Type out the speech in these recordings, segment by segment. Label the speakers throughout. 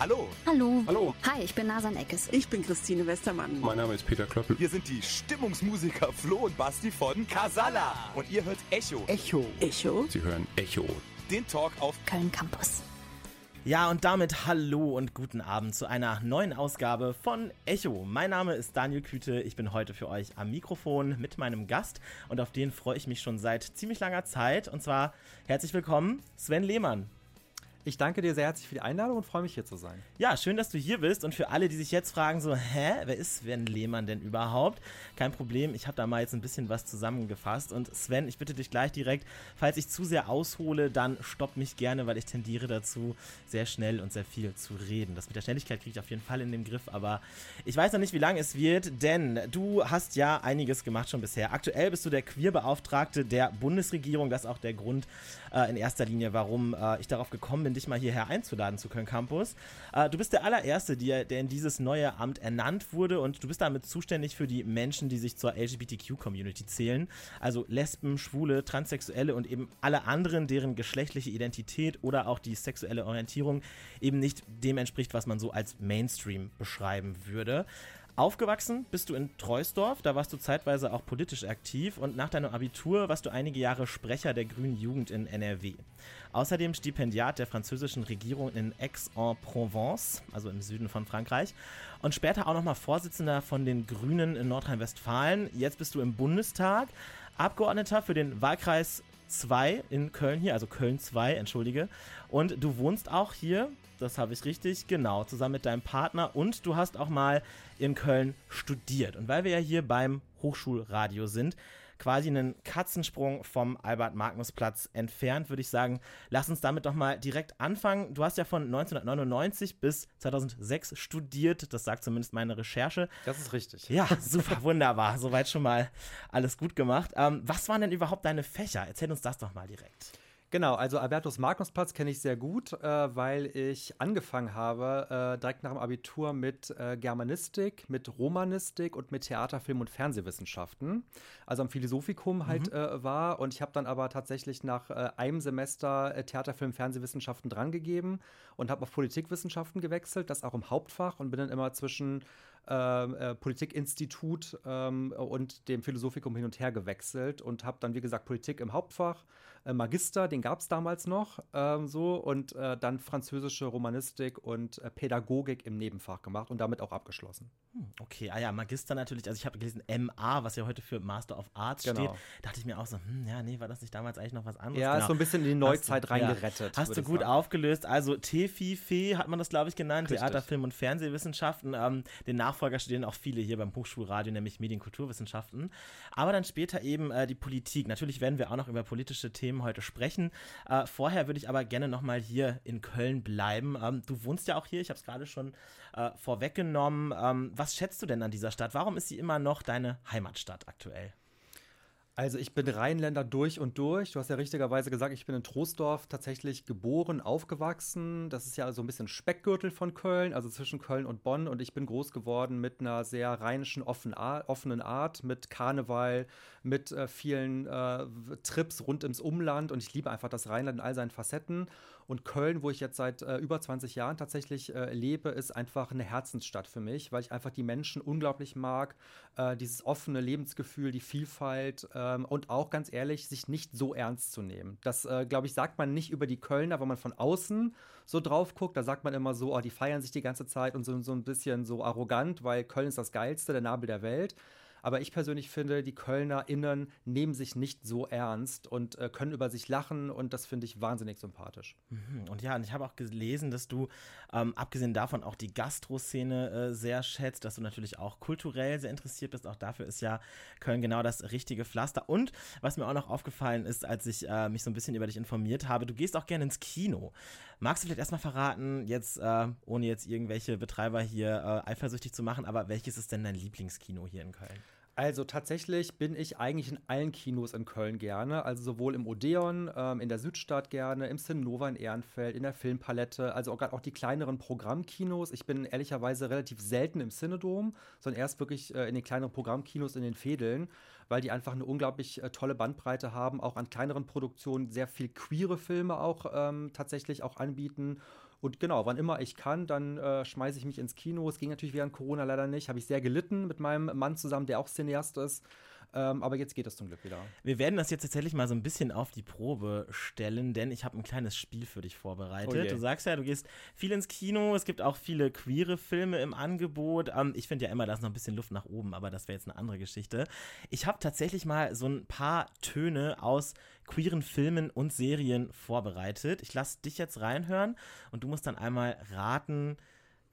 Speaker 1: Hallo.
Speaker 2: Hallo.
Speaker 3: Hallo.
Speaker 2: Hi, ich bin Nasan Eckes.
Speaker 4: Ich bin Christine Westermann.
Speaker 3: Mein Name ist Peter Klöppel.
Speaker 1: Wir sind die Stimmungsmusiker Flo und Basti von Casala. Und ihr hört Echo.
Speaker 4: Echo. Echo.
Speaker 3: Sie hören Echo.
Speaker 1: Den Talk auf
Speaker 2: Köln Campus.
Speaker 5: Ja, und damit hallo und guten Abend zu einer neuen Ausgabe von Echo. Mein Name ist Daniel Küte, ich bin heute für euch am Mikrofon mit meinem Gast und auf den freue ich mich schon seit ziemlich langer Zeit. Und zwar herzlich willkommen, Sven Lehmann.
Speaker 6: Ich danke dir sehr herzlich für die Einladung und freue mich hier zu sein.
Speaker 5: Ja, schön, dass du hier bist. Und für alle, die sich jetzt fragen, so, hä, wer ist Sven Lehmann denn überhaupt? Kein Problem, ich habe da mal jetzt ein bisschen was zusammengefasst. Und Sven, ich bitte dich gleich direkt, falls ich zu sehr aushole, dann stopp mich gerne, weil ich tendiere dazu, sehr schnell und sehr viel zu reden. Das mit der Schnelligkeit kriege ich auf jeden Fall in den Griff, aber ich weiß noch nicht, wie lange es wird, denn du hast ja einiges gemacht schon bisher. Aktuell bist du der Queerbeauftragte der Bundesregierung. Das ist auch der Grund äh, in erster Linie, warum äh, ich darauf gekommen bin, dich mal hierher einzuladen zu Köln Campus. Äh, du bist der allererste, der, der in dieses neue Amt ernannt wurde und du bist damit zuständig für die Menschen, die sich zur LGBTQ-Community zählen. Also Lesben, Schwule, Transsexuelle und eben alle anderen, deren geschlechtliche Identität oder auch die sexuelle Orientierung eben nicht dem entspricht, was man so als Mainstream beschreiben würde. Aufgewachsen? Bist du in Treusdorf, da warst du zeitweise auch politisch aktiv. Und nach deinem Abitur warst du einige Jahre Sprecher der Grünen Jugend in NRW. Außerdem Stipendiat der französischen Regierung in Aix-en-Provence, also im Süden von Frankreich. Und später auch nochmal Vorsitzender von den Grünen in Nordrhein-Westfalen. Jetzt bist du im Bundestag, Abgeordneter für den Wahlkreis 2 in Köln hier, also Köln 2, entschuldige. Und du wohnst auch hier, das habe ich richtig, genau, zusammen mit deinem Partner und du hast auch mal in Köln studiert. Und weil wir ja hier beim Hochschulradio sind, quasi einen Katzensprung vom Albert-Magnus-Platz entfernt, würde ich sagen, lass uns damit doch mal direkt anfangen. Du hast ja von 1999 bis 2006 studiert, das sagt zumindest meine Recherche.
Speaker 6: Das ist richtig.
Speaker 5: Ja, super, wunderbar. Soweit schon mal alles gut gemacht. Ähm, was waren denn überhaupt deine Fächer? Erzähl uns das doch mal direkt.
Speaker 6: Genau, also Albertus Magnus-Platz kenne ich sehr gut, äh, weil ich angefangen habe, äh, direkt nach dem Abitur mit äh, Germanistik, mit Romanistik und mit Theater, Film und Fernsehwissenschaften. Also am Philosophikum halt
Speaker 5: Mhm.
Speaker 6: äh, war. Und ich habe dann aber tatsächlich nach äh, einem Semester äh, Theater, Film, Fernsehwissenschaften drangegeben und habe auf Politikwissenschaften gewechselt, das auch im Hauptfach und bin dann immer zwischen ähm, äh, Politikinstitut ähm, und dem Philosophikum hin und her gewechselt und habe dann, wie gesagt, Politik im Hauptfach, äh, Magister, den gab es damals noch ähm, so und äh, dann französische Romanistik und äh, Pädagogik im Nebenfach gemacht und damit auch abgeschlossen.
Speaker 5: Okay, ah ja, Magister natürlich. Also ich habe gelesen MA, was ja heute für Master of Arts
Speaker 6: Genau.
Speaker 5: steht. Dachte ich mir auch so, hm, ja, nee, war das nicht damals eigentlich noch was anderes?
Speaker 6: Ja, ist so ein bisschen in die Neuzeit
Speaker 5: Hast
Speaker 6: reingerettet,
Speaker 5: Ja, hast du gut
Speaker 6: sagen.
Speaker 5: aufgelöst. Also TFI-Fee hat man das, glaube ich, genannt.
Speaker 6: Richtig.
Speaker 5: Theater, Film und Fernsehwissenschaften. Ähm, den Nachfolger studieren auch viele hier beim Hochschulradio, nämlich Medienkulturwissenschaften. Aber dann später eben äh, die Politik. Natürlich werden wir auch noch über politische Themen heute sprechen. Äh, vorher würde ich aber gerne noch mal hier in Köln bleiben. Ähm, du wohnst ja auch hier, ich habe es gerade schon äh, vorweggenommen. Ähm, was schätzt du denn an dieser Stadt? Warum ist sie immer noch deine Heimatstadt aktuell?
Speaker 6: Also ich bin Rheinländer durch und durch. Du hast ja richtigerweise gesagt, ich bin in Troisdorf tatsächlich geboren, aufgewachsen. Das ist ja so ein bisschen Speckgürtel von Köln, also zwischen Köln und Bonn. Und ich bin groß geworden mit einer sehr rheinischen, offenen Art, mit Karneval, mit äh, vielen äh, Trips rund ums Umland. Und ich liebe einfach das Rheinland in all seinen Facetten. Und Köln, wo ich jetzt seit äh, über 20 Jahren tatsächlich äh, lebe, ist einfach eine Herzensstadt für mich, weil ich einfach die Menschen unglaublich mag. Äh, dieses offene Lebensgefühl, die Vielfalt ähm, und auch ganz ehrlich, sich nicht so ernst zu nehmen. Das, äh, glaube ich, sagt man nicht über die Kölner, wenn man von außen so drauf guckt. Da sagt man immer so, oh, die feiern sich die ganze Zeit und so, so ein bisschen so arrogant, weil Köln ist das Geilste, der Nabel der Welt. Aber ich persönlich finde, die KölnerInnen nehmen sich nicht so ernst und äh, können über sich lachen und das finde ich wahnsinnig sympathisch.
Speaker 5: Mhm. Und ja, und ich habe auch gelesen, dass du ähm, abgesehen davon auch die Gastro-Szene äh, sehr schätzt, dass du natürlich auch kulturell sehr interessiert bist. Auch dafür ist ja Köln genau das richtige Pflaster. Und was mir auch noch aufgefallen ist, als ich äh, mich so ein bisschen über dich informiert habe, du gehst auch gerne ins Kino. Magst du vielleicht erstmal verraten, jetzt äh, ohne jetzt irgendwelche Betreiber hier äh, eifersüchtig zu machen, aber welches ist denn dein Lieblingskino hier in Köln?
Speaker 6: Also tatsächlich bin ich eigentlich in allen Kinos in Köln gerne. Also sowohl im Odeon, ähm, in der Südstadt gerne, im Cinnova in Ehrenfeld, in der Filmpalette, also auch, grad auch die kleineren Programmkinos. Ich bin ehrlicherweise relativ selten im Cinedom, sondern erst wirklich äh, in den kleineren Programmkinos in den Fädeln. weil die einfach eine unglaublich äh, tolle Bandbreite haben, auch an kleineren Produktionen sehr viel queere Filme auch ähm, tatsächlich auch anbieten. Und genau, wann immer ich kann, dann äh, schmeiße ich mich ins Kino. Es ging natürlich während Corona leider nicht. Habe ich sehr gelitten mit meinem Mann zusammen, der auch Cineast ist. Ähm, aber jetzt geht es zum Glück wieder.
Speaker 5: Wir werden das jetzt tatsächlich mal so ein bisschen auf die Probe stellen, denn ich habe ein kleines Spiel für dich vorbereitet.
Speaker 6: Oh
Speaker 5: du sagst ja, du gehst viel ins Kino, es gibt auch viele queere Filme im Angebot. Ähm, ich finde ja immer, da ist noch ein bisschen Luft nach oben, aber das wäre jetzt eine andere Geschichte. Ich habe tatsächlich mal so ein paar Töne aus queeren Filmen und Serien vorbereitet. Ich lasse dich jetzt reinhören und du musst dann einmal raten,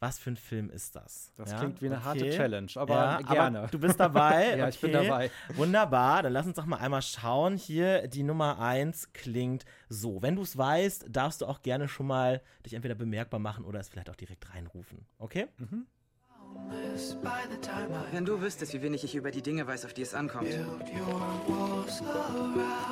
Speaker 5: was für ein Film ist das?
Speaker 6: Das
Speaker 5: Ja?
Speaker 6: klingt wie eine harte
Speaker 5: Okay.
Speaker 6: Challenge, aber
Speaker 5: Ja,
Speaker 6: gerne.
Speaker 5: Aber du bist dabei.
Speaker 6: Ja, ich bin
Speaker 5: okay.
Speaker 6: dabei.
Speaker 5: Wunderbar, dann lass uns doch mal einmal schauen. Hier, die Nummer 1 klingt so. Wenn du es weißt, darfst du auch gerne schon mal dich entweder bemerkbar machen oder es vielleicht auch direkt reinrufen. Okay?
Speaker 6: Mhm.
Speaker 3: Wenn du wüsstest, wie wenig ich über die Dinge weiß, auf die es ankommt.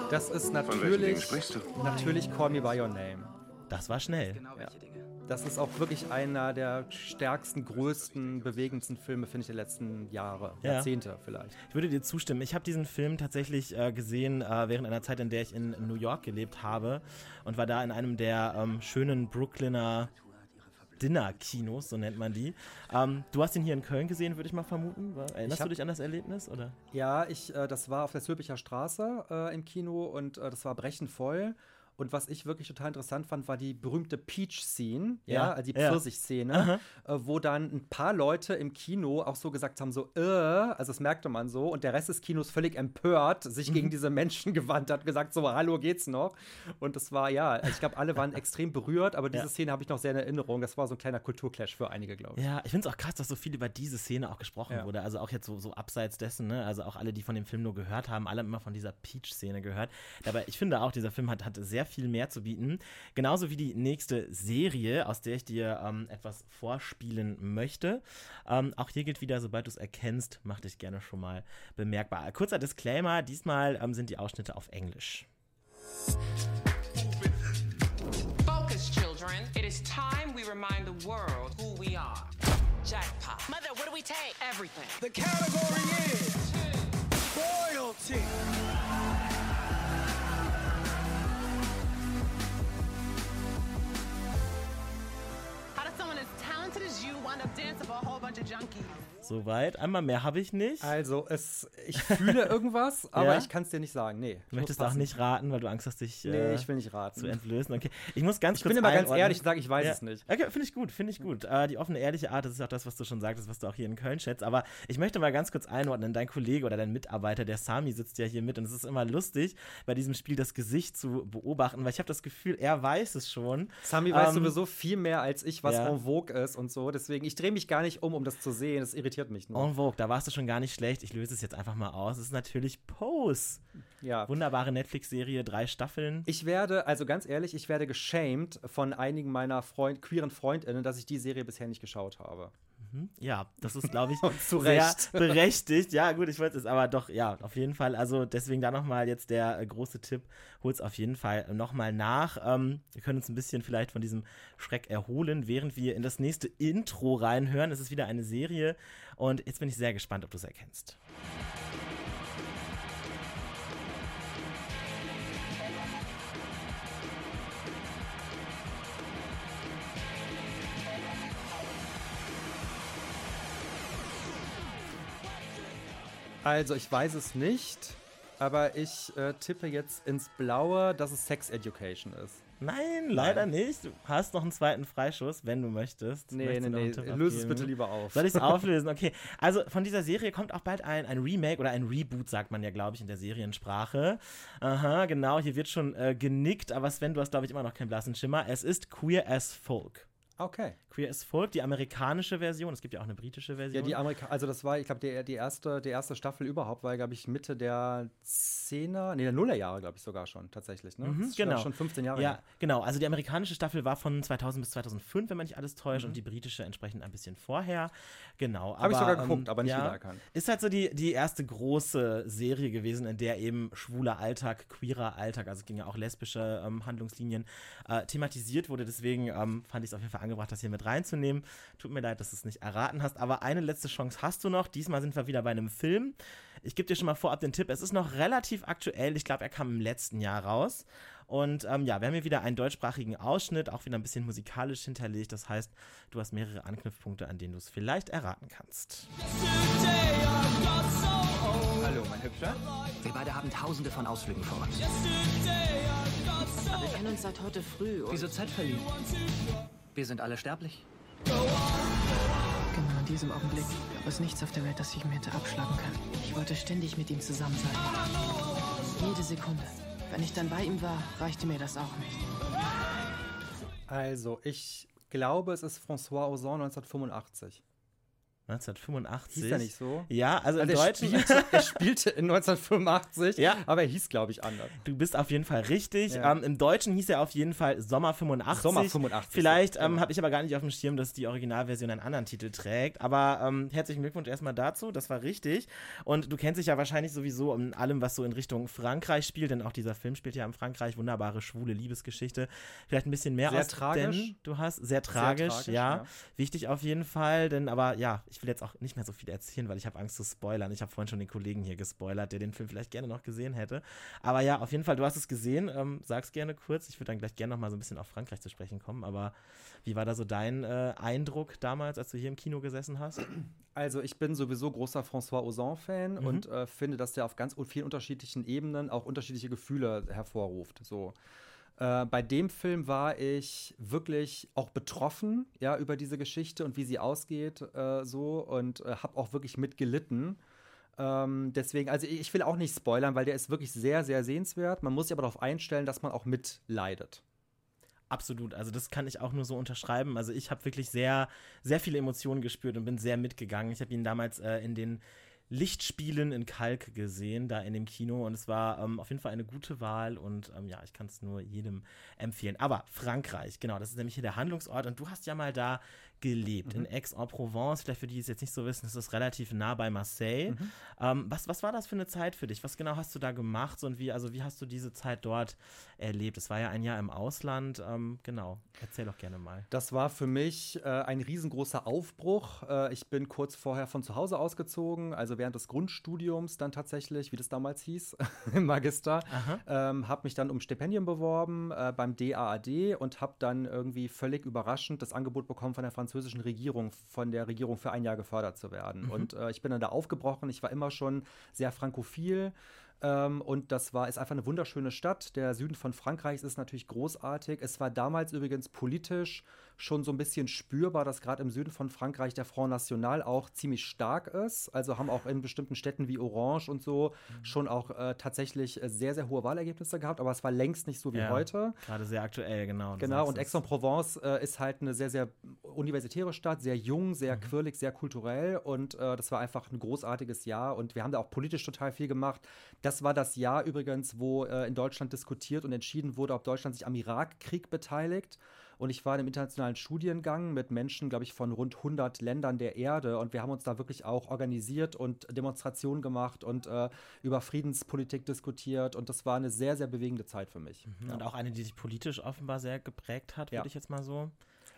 Speaker 6: Das ist natürlich,
Speaker 7: sprichst du?
Speaker 6: natürlich Call Me By Your Name.
Speaker 5: Das war schnell.
Speaker 3: Genau welche Dinge.
Speaker 6: Das ist auch wirklich einer der stärksten, größten, bewegendsten Filme, finde ich, der letzten Jahre,
Speaker 5: Ja.
Speaker 6: Jahrzehnte vielleicht.
Speaker 5: Ich würde dir zustimmen. Ich habe diesen Film tatsächlich äh, gesehen äh, während einer Zeit, in der ich in New York gelebt habe und war da in einem der ähm, schönen Brooklyner Dinner-Kinos, so nennt man die. Ähm, du hast ihn hier in Köln gesehen, würde ich mal vermuten. Erinnerst
Speaker 6: hab-
Speaker 5: du dich an das Erlebnis? Oder?
Speaker 6: Ja, ich, äh, das war auf der Sülpicher Straße äh, im Kino und äh, das war brechend voll. Und was ich wirklich total interessant fand, war die berühmte Peach-Scene, ja,
Speaker 5: Ja,
Speaker 6: also die
Speaker 5: ja.
Speaker 6: Pfirsich-Szene, äh, wo dann ein paar Leute im Kino auch so gesagt haben, so, äh, also das merkte man so, und der Rest des Kinos völlig empört sich
Speaker 5: Mhm.
Speaker 6: gegen diese Menschen gewandt hat, gesagt, so, hallo, geht's noch? Und das war, ja, ich glaube, alle waren extrem berührt, aber diese
Speaker 5: Ja.
Speaker 6: Szene habe ich noch sehr in Erinnerung. Das war so ein kleiner Kulturclash für einige, glaube ich.
Speaker 5: Ja, ich finde es auch krass, dass so viel über diese Szene auch gesprochen wurde. Also auch jetzt so, so abseits dessen, ne? Also auch alle, die von dem Film nur gehört haben, alle haben immer von dieser Peach-Szene gehört. Dabei, ich finde auch, dieser Film hat, hat sehr viel mehr zu bieten. Genauso wie die nächste Serie, aus der ich dir ähm, etwas vorspielen möchte. Ähm, auch hier gilt wieder, sobald du es erkennst, mach dich gerne schon mal bemerkbar. Kurzer Disclaimer, diesmal ähm, sind die Ausschnitte auf Englisch.
Speaker 8: Focus, children. It is time we remind the world who we are. Jackpot. Mother, what do we take? Everything.
Speaker 9: The category is royalty.
Speaker 8: wanna dancing for a whole bunch of junkies.
Speaker 5: Soweit. Einmal mehr habe ich nicht.
Speaker 6: Also, es, ich fühle irgendwas, aber
Speaker 5: Ja?
Speaker 6: ich kann es dir nicht sagen. Nee.
Speaker 5: Du möchtest auch nicht raten, weil du Angst hast, dich
Speaker 6: Nee,
Speaker 5: äh,
Speaker 6: ich will nicht raten.
Speaker 5: zu entblößen. Okay, ich muss ganz
Speaker 6: Ich
Speaker 5: kurz
Speaker 6: bin immer ganz ehrlich und sage, ich weiß
Speaker 5: Ja.
Speaker 6: es nicht.
Speaker 5: Okay, finde ich gut, finde ich gut. Äh, die offene, ehrliche Art, das ist auch das, was du schon sagtest, was du auch hier in Köln schätzt. Aber ich möchte mal ganz kurz einordnen. Dein Kollege oder dein Mitarbeiter, der Sami, sitzt ja hier mit und es ist immer lustig, bei diesem Spiel das Gesicht zu beobachten, weil ich habe das Gefühl, er weiß es schon.
Speaker 6: Sami weiß
Speaker 5: Ähm,
Speaker 6: sowieso viel mehr als ich, was
Speaker 5: ja.
Speaker 6: en vogue ist und so. Deswegen, ich drehe mich gar nicht um, um das zu sehen. Das irritiert mich nur.
Speaker 5: En Vogue, da warst du schon gar nicht schlecht. Ich löse es jetzt einfach mal aus. Es ist natürlich Pose.
Speaker 6: ja.
Speaker 5: Wunderbare Netflix-Serie, drei Staffeln.
Speaker 6: Ich werde, also ganz ehrlich, ich werde geschämt von einigen meiner Freund, queeren FreundInnen, dass ich die Serie bisher nicht geschaut habe.
Speaker 5: Ja, das ist, glaube ich,
Speaker 6: zu
Speaker 5: sehr
Speaker 6: Recht.
Speaker 5: berechtigt. Ja, gut, ich wollte es, aber doch, ja, auf jeden Fall. Also deswegen da nochmal jetzt der äh, große Tipp, hol's auf jeden Fall nochmal nach. Ähm, wir können uns ein bisschen vielleicht von diesem Schreck erholen, während wir in das nächste Intro reinhören. Es ist wieder eine Serie und jetzt bin ich sehr gespannt, ob du es erkennst.
Speaker 6: Also, ich weiß es nicht, aber ich äh, tippe jetzt ins Blaue, dass es Sex Education ist.
Speaker 5: Nein, leider nicht. Du hast noch einen zweiten Freischuss, wenn du möchtest.
Speaker 6: Nee,
Speaker 5: Möchtest
Speaker 6: nee, nee. Löse es bitte lieber auf.
Speaker 5: Soll ich es auflösen? Okay. Also von dieser Serie kommt auch bald ein, ein Remake oder ein Reboot, sagt man ja, glaube ich, in der Seriensprache. Aha, genau. Hier wird schon äh, genickt, aber Sven, du hast, glaube ich, immer noch keinen blassen Schimmer. Es ist Queer as Folk.
Speaker 6: Okay.
Speaker 5: Queer as Folk, die amerikanische Version. Es gibt ja auch eine britische Version.
Speaker 6: Ja, die Amerika also das war, ich glaube, die, die, erste, die erste Staffel überhaupt war, glaube ich, Mitte der 10er, nee, der Nullerjahre, glaube ich sogar schon, tatsächlich. Ne?
Speaker 5: Mhm, genau.
Speaker 6: Schon 15 Jahre
Speaker 5: Ja,
Speaker 6: her.
Speaker 5: genau. Also die amerikanische Staffel war von 2000 bis 2005, wenn man nicht alles täuscht,
Speaker 6: Mhm.
Speaker 5: und die britische entsprechend ein bisschen vorher. Genau.
Speaker 6: Hab ich sogar
Speaker 5: ähm,
Speaker 6: geguckt, aber nicht wiedererkannt.
Speaker 5: Ist halt so die, die erste große Serie gewesen, in der eben schwuler Alltag, queerer Alltag, also es ging ja auch lesbische ähm, Handlungslinien, äh, thematisiert wurde. Deswegen ähm, fand ich es auf jeden Fall angebracht, das hier mit reinzunehmen. Tut mir leid, dass du es nicht erraten hast, aber eine letzte Chance hast du noch. Diesmal sind wir wieder bei einem Film. Ich gebe dir schon mal vorab den Tipp, es ist noch relativ aktuell. Ich glaube, er kam im letzten Jahr raus. Und ähm, ja, wir haben hier wieder einen deutschsprachigen Ausschnitt, auch wieder ein bisschen musikalisch hinterlegt. Das heißt, du hast mehrere Anknüpfpunkte, an denen du es vielleicht erraten kannst.
Speaker 7: Hallo, mein Hübscher.
Speaker 10: Wir beide haben tausende von Ausflügen vor uns.
Speaker 8: Wir kennen uns seit heute früh.
Speaker 10: Wieso Zeit verliehen? Wir sind alle sterblich.
Speaker 8: Genau in diesem Augenblick gab es nichts auf der Welt, das ich mir hätte abschlagen können. Ich wollte ständig mit ihm zusammen sein. Jede Sekunde. Wenn ich dann bei ihm war, reichte mir das auch nicht.
Speaker 6: Also, ich glaube, es ist François Ozon 1985.
Speaker 5: 1985.
Speaker 6: Hieß er nicht so?
Speaker 5: Ja, also, im
Speaker 6: Also er,
Speaker 5: Deutschen.
Speaker 6: spielte, er spielte in 1985,
Speaker 5: Ja.
Speaker 6: aber er hieß, glaube ich, anders.
Speaker 5: Du bist auf jeden Fall richtig.
Speaker 6: Ja.
Speaker 5: Ähm, Im Deutschen hieß er auf jeden Fall Sommer 85.
Speaker 6: Sommer 85,
Speaker 5: Vielleicht
Speaker 6: ja,
Speaker 5: ähm,
Speaker 6: genau.
Speaker 5: habe ich aber gar nicht auf dem Schirm, dass die Originalversion einen anderen Titel trägt. Aber ähm, herzlichen Glückwunsch erstmal dazu. Das war richtig. Und du kennst dich ja wahrscheinlich sowieso in allem, was so in Richtung Frankreich spielt, denn auch dieser Film spielt ja in Frankreich. Wunderbare schwule Liebesgeschichte. Vielleicht ein bisschen mehr
Speaker 6: Sehr
Speaker 5: aus
Speaker 6: tragisch.
Speaker 5: Denn du hast sehr tragisch,
Speaker 6: tragisch,
Speaker 5: ja.
Speaker 6: ja.
Speaker 5: Wichtig auf jeden Fall, denn aber ja, ich will jetzt auch nicht mehr so viel erzählen, weil ich habe Angst zu spoilern. Ich habe vorhin schon den Kollegen hier gespoilert, der den Film vielleicht gerne noch gesehen hätte. Aber ja, auf jeden Fall, du hast es gesehen. Ähm, sag's gerne kurz. Ich würde dann gleich gerne noch mal so ein bisschen auf Frankreich zu sprechen kommen. Aber wie war da so dein äh, Eindruck damals, als du hier im Kino gesessen hast?
Speaker 6: Also ich bin sowieso großer François Ozon-Fan
Speaker 5: Mhm.
Speaker 6: und äh, finde, dass der auf ganz vielen unterschiedlichen Ebenen auch unterschiedliche Gefühle hervorruft. So. Äh, bei dem Film war ich wirklich auch betroffen, ja, über diese Geschichte und wie sie ausgeht, äh, so und äh, habe auch wirklich mitgelitten. Ähm, deswegen, also ich will auch nicht spoilern, weil der ist wirklich sehr, sehr sehenswert. Man muss sich aber darauf einstellen, dass man auch mitleidet.
Speaker 5: Absolut, also das kann ich auch nur so unterschreiben. Also ich habe wirklich sehr, sehr viele Emotionen gespürt und bin sehr mitgegangen. Ich habe ihn damals äh, in den Lichtspielen in Kalk gesehen, da in dem Kino. Und es war ähm, auf jeden Fall eine gute Wahl und ähm, ja, ich kann es nur jedem empfehlen. Aber Frankreich, genau, das ist nämlich hier der Handlungsort und du hast ja mal da gelebt, in Aix-en-Provence. Vielleicht für die, die es jetzt nicht so wissen, ist das relativ nah bei Marseille. Ähm, was, was war das für eine Zeit für dich? Was genau hast du da gemacht und wie, also wie hast du diese Zeit dort erlebt? Es war ja ein Jahr im Ausland. Ähm, genau, erzähl doch gerne mal.
Speaker 6: Das war für mich äh, ein riesengroßer Aufbruch. Äh, ich bin kurz vorher von zu Hause ausgezogen, also während des Grundstudiums dann tatsächlich, wie das damals hieß, im Magister. Ähm, habe mich dann um Stipendien beworben äh, beim DAAD und habe dann irgendwie völlig überraschend das Angebot bekommen von der französischen Regierung, von der Regierung für ein Jahr gefördert zu werden. Und äh, ich bin dann da aufgebrochen. Ich war immer schon sehr frankophil. Ähm, und das war, ist einfach eine wunderschöne Stadt. Der Süden von Frankreichs ist natürlich großartig. Es war damals übrigens politisch schon so ein bisschen spürbar, dass gerade im Süden von Frankreich der Front National auch ziemlich stark ist. Also haben auch in bestimmten Städten wie Orange und so schon auch äh, tatsächlich äh, sehr, sehr hohe Wahlergebnisse gehabt. Aber es war längst nicht so wie
Speaker 5: Ja,
Speaker 6: heute.
Speaker 5: Gerade sehr aktuell, genau.
Speaker 6: Genau, und. Aix-en-Provence äh, ist halt eine sehr, sehr universitäre Stadt, sehr jung,
Speaker 5: Mhm.
Speaker 6: sehr quirlig, sehr kulturell und äh, das war einfach ein großartiges Jahr und wir haben da auch politisch total viel gemacht. Das war das Jahr übrigens, wo äh, in Deutschland diskutiert und entschieden wurde, ob Deutschland sich am Irakkrieg beteiligt. Und ich war in einem internationalen Studiengang mit Menschen, glaube ich, von rund 100 Ländern der Erde. Und wir haben uns da wirklich auch organisiert und Demonstrationen gemacht und äh, über Friedenspolitik diskutiert. Und das war eine sehr, sehr bewegende Zeit für mich.
Speaker 5: Und auch eine, die sich politisch offenbar sehr geprägt hat,
Speaker 6: Ja.
Speaker 5: würde ich jetzt mal so.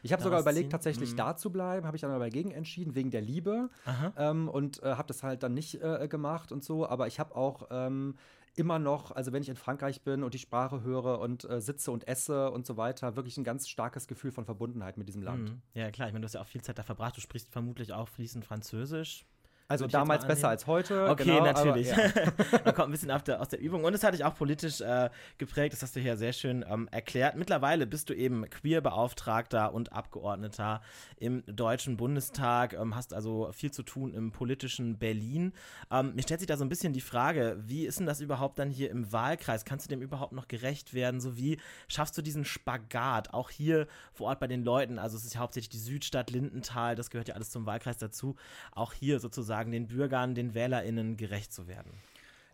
Speaker 6: Ich habe sogar überlegt, tatsächlich
Speaker 5: Mhm.
Speaker 6: da zu bleiben, habe ich dann aber dagegen entschieden, wegen der Liebe. Ähm, und äh, habe das halt dann nicht äh, gemacht und so. Aber ich habe auch ähm, immer noch, also wenn ich in Frankreich bin und die Sprache höre und äh, sitze und esse und so weiter, wirklich ein ganz starkes Gefühl von Verbundenheit mit diesem Land.
Speaker 5: Mhm. Ja, klar, ich meine, du hast ja auch viel Zeit da verbracht. Du sprichst vermutlich auch fließend Französisch.
Speaker 6: Also
Speaker 5: ich
Speaker 6: damals
Speaker 5: mal
Speaker 6: besser als heute.
Speaker 5: Okay,
Speaker 6: genau, aber,
Speaker 5: natürlich.
Speaker 6: ja.
Speaker 5: Man kommt ein bisschen auf der, aus der Übung. Und es hat dich auch politisch äh, geprägt. Das hast du hier sehr schön ähm, erklärt. Mittlerweile bist du eben Queer-Beauftragter und Abgeordneter im Deutschen Bundestag. Ähm, hast also viel zu tun im politischen Berlin. Ähm, mir stellt sich da so ein bisschen die Frage, wie ist denn das überhaupt dann hier im Wahlkreis? Kannst du dem überhaupt noch gerecht werden? So wie schaffst du diesen Spagat auch hier vor Ort bei den Leuten? Also es ist ja hauptsächlich die Südstadt Lindenthal, das gehört ja alles zum Wahlkreis dazu. Auch hier sozusagen den Bürgern, den WählerInnen gerecht zu werden.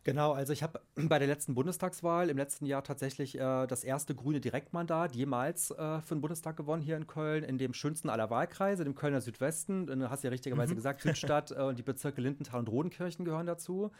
Speaker 6: Genau, also ich habe bei der letzten Bundestagswahl im letzten Jahr tatsächlich äh, das erste grüne Direktmandat jemals äh, für den Bundestag gewonnen hier in Köln, in dem schönsten aller Wahlkreise, dem Kölner Südwesten. Du hast ja richtigerweise gesagt, Südstadt äh, und die Bezirke Lindenthal und Rodenkirchen gehören dazu.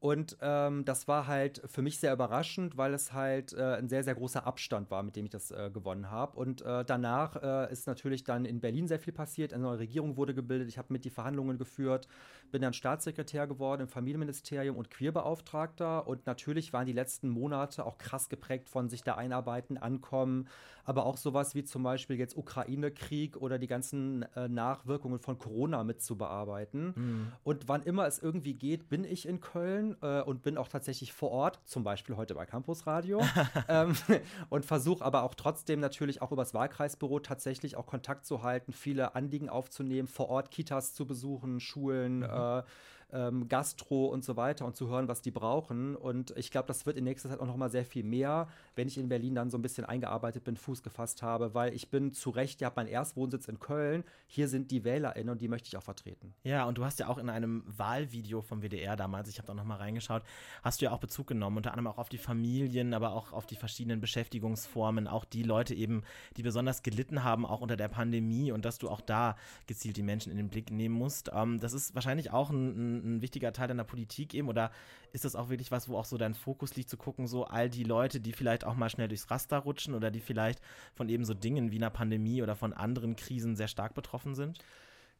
Speaker 6: Und ähm, das war halt für mich sehr überraschend, weil es halt äh, ein sehr, sehr großer Abstand war, mit dem ich das äh, gewonnen habe. Und äh, danach äh, ist natürlich dann in Berlin sehr viel passiert. Eine neue Regierung wurde gebildet. Ich habe mit die Verhandlungen geführt, bin dann Staatssekretär geworden im Familienministerium und Queerbeauftragter. Und natürlich waren die letzten Monate auch krass geprägt von sich da einarbeiten, ankommen, aber auch sowas wie zum Beispiel jetzt Ukraine-Krieg oder die ganzen äh, Nachwirkungen von Corona mit zu bearbeiten. Mhm. Und wann immer es irgendwie geht, bin ich in Köln äh, und bin auch tatsächlich vor Ort, zum Beispiel heute bei Campus Radio. ähm, und versuche aber auch trotzdem natürlich auch übers Wahlkreisbüro tatsächlich auch Kontakt zu halten, viele Anliegen aufzunehmen, vor Ort Kitas zu besuchen, Schulen. Mhm. Äh, ähm, Gastro und so weiter und zu hören, was die brauchen. Und ich glaube, das wird in nächster Zeit auch noch mal sehr viel mehr, wenn ich in Berlin dann so ein bisschen eingearbeitet bin, Fuß gefasst habe, weil ich bin zu Recht, ihr habt meinen Erstwohnsitz in Köln, hier sind die WählerInnen und die möchte ich auch vertreten.
Speaker 5: Ja, und du hast ja auch in einem Wahlvideo vom WDR damals, ich habe da noch mal reingeschaut, hast du ja auch Bezug genommen, unter anderem auch auf die Familien, aber auch auf die verschiedenen Beschäftigungsformen, auch die Leute eben, die besonders gelitten haben, auch unter der Pandemie und dass du auch da gezielt die Menschen in den Blick nehmen musst. Ähm, das ist wahrscheinlich auch ein, ein ein, wichtiger Teil deiner Politik eben? Oder ist das auch wirklich was, wo auch so dein Fokus liegt, zu gucken, so all die Leute, die vielleicht auch mal schnell durchs Raster rutschen oder die vielleicht von eben so Dingen wie einer Pandemie oder von anderen Krisen sehr stark betroffen sind?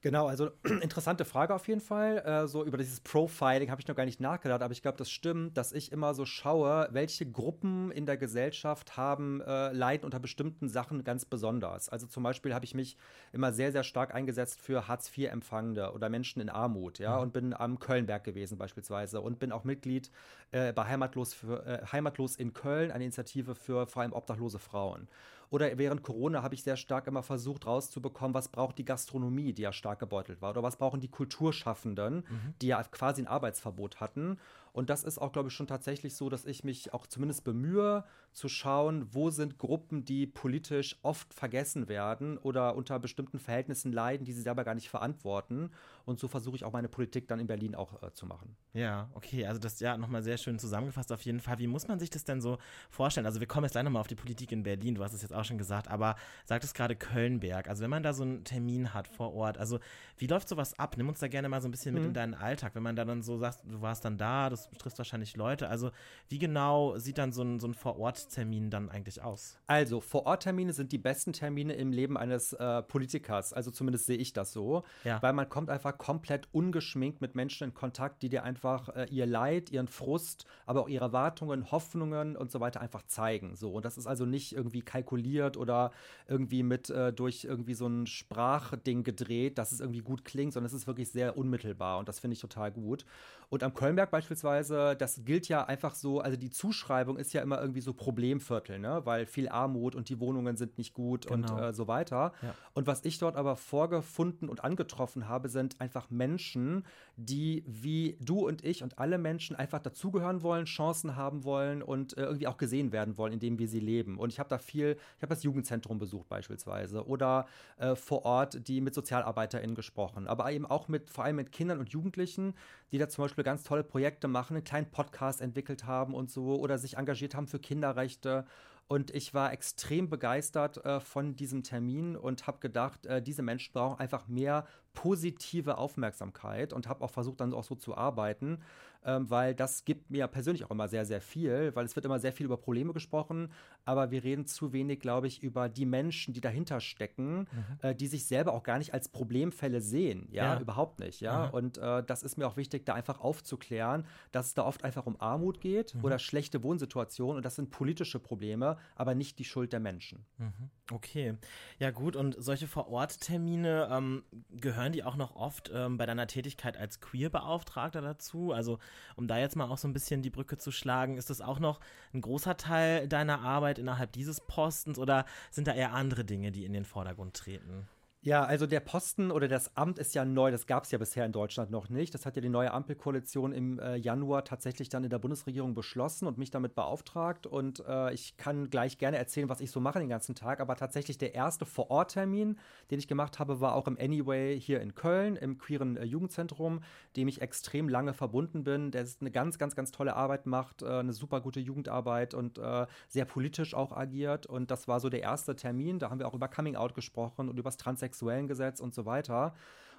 Speaker 6: Genau, also interessante Frage auf jeden Fall. Äh, so über dieses Profiling habe ich noch gar nicht nachgedacht, aber ich glaube, das stimmt, dass ich immer so schaue, welche Gruppen in der Gesellschaft haben äh, leiden unter bestimmten Sachen ganz besonders. Also zum Beispiel habe ich mich immer sehr, sehr stark eingesetzt für Hartz-IV-Empfangende oder Menschen in Armut, ja, mhm. und bin am Kölnberg gewesen beispielsweise und bin auch Mitglied äh, bei Heimatlos, für, äh, Heimatlos in Köln, eine Initiative für vor allem obdachlose Frauen. Oder während Corona habe ich sehr stark immer versucht rauszubekommen, was braucht die Gastronomie, die ja stark gebeutelt war, oder was brauchen die Kulturschaffenden, mhm. die ja quasi ein Arbeitsverbot hatten. Und das ist auch, glaube ich, schon tatsächlich so, dass ich mich auch zumindest bemühe, zu schauen, wo sind Gruppen, die politisch oft vergessen werden oder unter bestimmten Verhältnissen leiden, die sie selber gar nicht verantworten. Und so versuche ich auch meine Politik dann in Berlin auch äh, zu machen.
Speaker 5: Ja, okay, also das ja nochmal sehr schön zusammengefasst auf jeden Fall. Wie muss man sich das denn so vorstellen? Also wir kommen jetzt gleich nochmal auf die Politik in Berlin, du hast es jetzt auch schon gesagt, aber sagt es gerade Kölnberg. Also wenn man da so einen Termin hat vor Ort, also wie läuft sowas ab? Nimm uns da gerne mal so ein bisschen mhm. mit in deinen Alltag, wenn man da dann so sagt, du warst dann da, das betrifft wahrscheinlich Leute. Also wie genau sieht dann so ein, so ein Vor-Ort-Termin dann eigentlich aus?
Speaker 6: Also Vor-Ort-Termine sind die besten Termine im Leben eines äh, Politikers. Also zumindest sehe ich das so. Ja. Weil man kommt einfach komplett ungeschminkt mit Menschen in Kontakt, die dir einfach äh, ihr Leid, ihren Frust, aber auch ihre Erwartungen, Hoffnungen und so weiter einfach zeigen. So. Und das ist also nicht irgendwie kalkuliert oder irgendwie mit äh, durch irgendwie so ein Sprachding gedreht, dass es irgendwie gut klingt, sondern es ist wirklich sehr unmittelbar und das finde ich total gut. Und am Kölnberg beispielsweise, das gilt ja einfach so, also die Zuschreibung ist ja immer irgendwie so Problemviertel, ne? weil viel Armut und die Wohnungen sind nicht gut genau. und äh, so weiter. Ja. Und was ich dort aber vorgefunden und angetroffen habe, sind einfach Menschen, die wie du und ich und alle Menschen einfach dazugehören wollen, Chancen haben wollen und äh, irgendwie auch gesehen werden wollen, indem wir sie leben. Und ich habe da viel, ich habe das Jugendzentrum besucht beispielsweise oder äh, vor Ort die mit SozialarbeiterInnen gesprochen, aber eben auch mit, vor allem mit Kindern und Jugendlichen, die da zum Beispiel ganz tolle Projekte machen, einen kleinen Podcast entwickelt haben und so oder sich engagiert haben für Kinderrechte. Und ich war extrem begeistert äh, von diesem Termin und habe gedacht, äh, diese Menschen brauchen einfach mehr positive Aufmerksamkeit und habe auch versucht, dann auch so zu arbeiten ähm, weil das gibt mir persönlich auch immer sehr, sehr viel, weil es wird immer sehr viel über Probleme gesprochen, aber wir reden zu wenig, glaube ich, über die Menschen, die dahinter stecken, mhm. äh, die sich selber auch gar nicht als Problemfälle sehen, ja, ja. überhaupt nicht, ja. Mhm. Und äh, das ist mir auch wichtig, da einfach aufzuklären, dass es da oft einfach um Armut geht mhm. oder schlechte Wohnsituationen und das sind politische Probleme, aber nicht die Schuld der Menschen.
Speaker 5: Mhm. Okay, ja gut, und solche Vor-Ort-Termine, ähm, gehören die auch noch oft ähm, bei deiner Tätigkeit als Queer-Beauftragter dazu? Also um da jetzt mal auch so ein bisschen die Brücke zu schlagen, ist das auch noch ein großer Teil deiner Arbeit innerhalb dieses Postens oder sind da eher andere Dinge, die in den Vordergrund treten?
Speaker 6: Ja, also der Posten oder das Amt ist ja neu, das gab es ja bisher in Deutschland noch nicht. Das hat ja die neue Ampelkoalition im äh, Januar tatsächlich dann in der Bundesregierung beschlossen und mich damit beauftragt. Und äh, ich kann gleich gerne erzählen, was ich so mache den ganzen Tag. Aber tatsächlich der erste Vor-Ort-Termin, den ich gemacht habe, war auch im Anyway hier in Köln, im queeren äh, Jugendzentrum, dem ich extrem lange verbunden bin. Der eine ganz, ganz, ganz tolle Arbeit macht, äh, eine super gute Jugendarbeit und äh, sehr politisch auch agiert. Und das war so der erste Termin. Da haben wir auch über Coming Out gesprochen und über das Transsexualität sexuellen Gesetz und so weiter.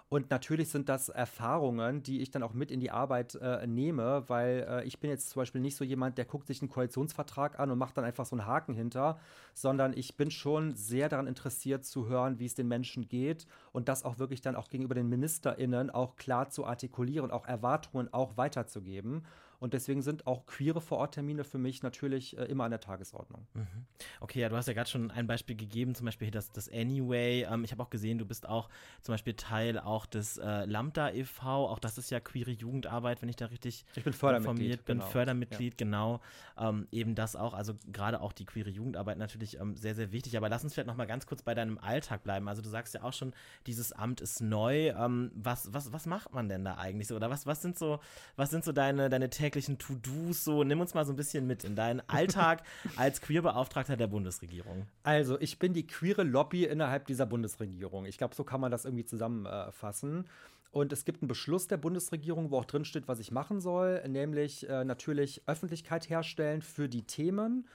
Speaker 6: Und natürlich sind das Erfahrungen, die ich dann auch mit in die Arbeit äh, nehme, weil äh, ich bin jetzt zum Beispiel nicht so jemand, der guckt sich einen Koalitionsvertrag an und macht dann einfach so einen Haken hinter, sondern ich bin schon sehr daran interessiert zu hören, wie es den Menschen geht und das auch wirklich dann auch gegenüber den MinisterInnen auch klar zu artikulieren, auch Erwartungen auch weiterzugeben. Und deswegen sind auch queere Vororttermine für mich natürlich äh, immer an der Tagesordnung.
Speaker 5: Mhm. Okay, ja, du hast ja gerade schon ein Beispiel gegeben, zum Beispiel das, das Anyway. Ähm, ich habe auch gesehen, du bist auch zum Beispiel Teil auch des äh, Lambda e.V. Auch das ist ja queere Jugendarbeit, wenn ich da richtig
Speaker 6: ich bin
Speaker 5: informiert bin. Genau. Fördermitglied, ja. genau. Ähm, eben das auch, also gerade auch die queere Jugendarbeit natürlich ähm, sehr, sehr wichtig. Aber lass uns vielleicht noch mal ganz kurz bei deinem Alltag bleiben. Also du sagst ja auch schon, dieses Amt ist neu. Ähm, was, was, was macht man denn da eigentlich so? Oder was, was sind so, was sind so deine, deine täglichen täglichen To-Dos so? Nimm uns mal so ein bisschen mit in deinen Alltag als Queerbeauftragter der Bundesregierung.
Speaker 6: Also, ich bin die queere Lobby innerhalb dieser Bundesregierung. Ich glaube, so kann man das irgendwie zusammenfassen. Und es gibt einen Beschluss der Bundesregierung, wo auch drin steht, was ich machen soll, nämlich äh, natürlich Öffentlichkeit herstellen für die Themen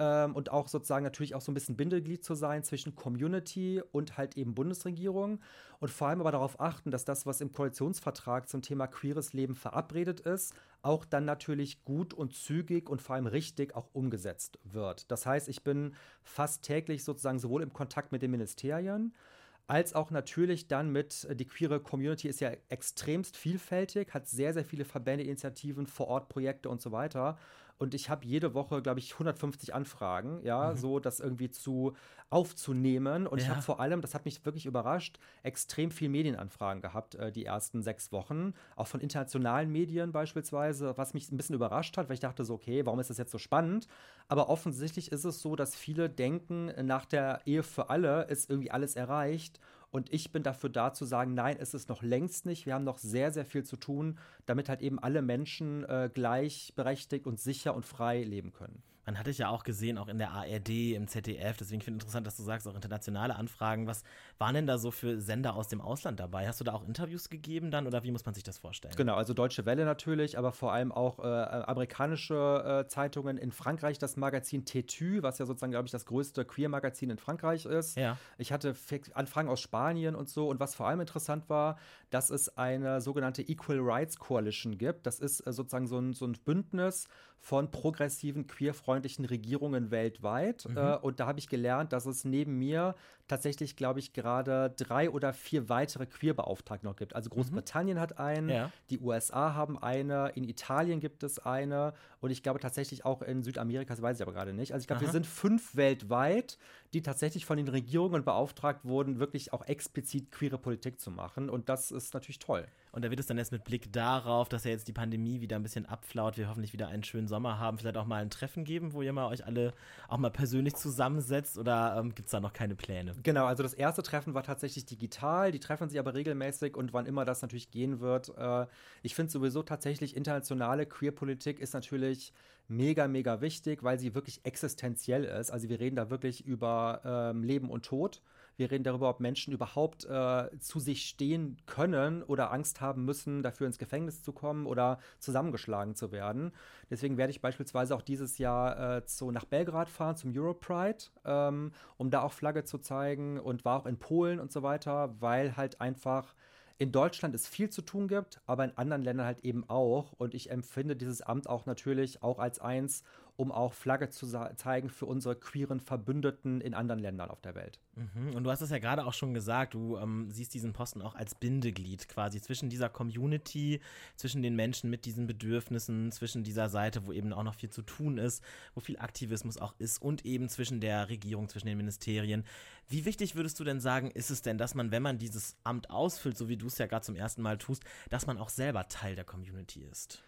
Speaker 6: ähm, und auch sozusagen natürlich auch so ein bisschen Bindeglied zu sein zwischen Community und halt eben Bundesregierung und vor allem aber darauf achten, dass das, was im Koalitionsvertrag zum Thema queeres Leben verabredet ist, auch dann natürlich gut und zügig und vor allem richtig auch umgesetzt wird. Das heißt, ich bin fast täglich sozusagen sowohl im Kontakt mit den Ministerien, als auch natürlich dann mit, äh, die queere Community ist ja extremst vielfältig, hat sehr, sehr viele Verbände, Initiativen, Vor-Ort-Projekte und so weiter. Und ich habe jede Woche, glaube ich, 150 Anfragen, ja, mhm. so das irgendwie zu aufzunehmen. Und ja. ich habe vor allem, das hat mich wirklich überrascht, extrem viel Medienanfragen gehabt, äh, die ersten sechs Wochen. Auch von internationalen Medien beispielsweise, was mich ein bisschen überrascht hat, weil ich dachte so, okay, warum ist das jetzt so spannend? Aber offensichtlich ist es so, dass viele denken, nach der Ehe für alle ist irgendwie alles erreicht. Und ich bin dafür da zu sagen, nein, es ist noch längst nicht. Wir haben noch sehr, sehr viel zu tun, damit halt eben alle Menschen äh, gleichberechtigt und sicher und frei leben können
Speaker 5: man hatte ich ja auch gesehen, auch in der ARD, im ZDF. Deswegen finde ich interessant, dass du sagst, auch internationale Anfragen. Was waren denn da so für Sender aus dem Ausland dabei? Hast du da auch Interviews gegeben dann oder wie muss man sich das vorstellen?
Speaker 6: Genau, also Deutsche Welle natürlich, aber vor allem auch äh, amerikanische äh, Zeitungen. In Frankreich das Magazin Tétu, was ja sozusagen, glaube ich, das größte Queer-Magazin in Frankreich ist.
Speaker 5: Ja.
Speaker 6: Ich hatte Anfragen aus Spanien und so. Und was vor allem interessant war, dass es eine sogenannte Equal Rights Coalition gibt. Das ist äh, sozusagen so ein, so ein Bündnis von progressiven, queerfreundlichen Regierungen weltweit. Mhm. Äh, und da habe ich gelernt, dass es neben mir tatsächlich, glaube ich, gerade drei oder vier weitere Queerbeauftragte noch gibt. Also Großbritannien mhm. hat einen, ja. die USA haben eine, in Italien gibt es eine und ich glaube tatsächlich auch in Südamerika, das weiß ich aber gerade nicht. Also ich glaube, wir sind fünf weltweit, die tatsächlich von den Regierungen beauftragt wurden, wirklich auch explizit queere Politik zu machen. Und das ist natürlich toll.
Speaker 5: Und da wird es dann jetzt mit Blick darauf, dass ja jetzt die Pandemie wieder ein bisschen abflaut, wir hoffentlich wieder einen schönen Sommer haben, vielleicht auch mal ein Treffen geben, wo ihr mal euch alle auch mal persönlich zusammensetzt oder ähm, gibt es da noch keine Pläne?
Speaker 6: Genau, also das erste Treffen war tatsächlich digital, die treffen sich aber regelmäßig und wann immer das natürlich gehen wird. Äh, ich finde sowieso tatsächlich internationale Queerpolitik ist natürlich mega, mega wichtig, weil sie wirklich existenziell ist. Also wir reden da wirklich über ähm, Leben und Tod. Wir reden darüber, ob Menschen überhaupt äh, zu sich stehen können oder Angst haben müssen, dafür ins Gefängnis zu kommen oder zusammengeschlagen zu werden. Deswegen werde ich beispielsweise auch dieses Jahr äh, zu, nach Belgrad fahren, zum Europride, ähm, um da auch Flagge zu zeigen und war auch in Polen und so weiter, weil halt einfach in Deutschland es viel zu tun gibt, aber in anderen Ländern halt eben auch. Und ich empfinde dieses Amt auch natürlich auch als eins, um auch Flagge zu zeigen für unsere queeren Verbündeten in anderen Ländern auf der Welt.
Speaker 5: Mhm. Und du hast es ja gerade auch schon gesagt, du ähm, siehst diesen Posten auch als Bindeglied quasi zwischen dieser Community, zwischen den Menschen mit diesen Bedürfnissen, zwischen dieser Seite, wo eben auch noch viel zu tun ist, wo viel Aktivismus auch ist und eben zwischen der Regierung, zwischen den Ministerien. Wie wichtig würdest du denn sagen, ist es denn, dass man, wenn man dieses Amt ausfüllt, so wie du es ja gerade zum ersten Mal tust, dass man auch selber Teil der Community ist?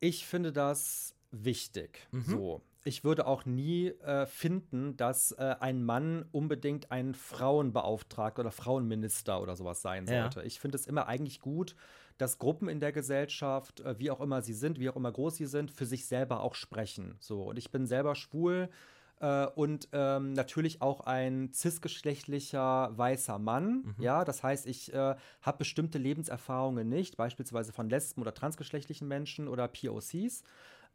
Speaker 6: Ich finde das wichtig. Mhm. So. Ich würde auch nie äh, finden, dass äh, ein Mann unbedingt ein Frauenbeauftragter oder Frauenminister oder sowas sein sollte. Ja. Ich finde es immer eigentlich gut, dass Gruppen in der Gesellschaft, äh, wie auch immer sie sind, wie auch immer groß sie sind, für sich selber auch sprechen. So. Und ich bin selber schwul äh, und ähm, natürlich auch ein cisgeschlechtlicher weißer Mann. Mhm. Ja, das heißt, ich äh, habe bestimmte Lebenserfahrungen nicht, beispielsweise von Lesben oder transgeschlechtlichen Menschen oder POCs.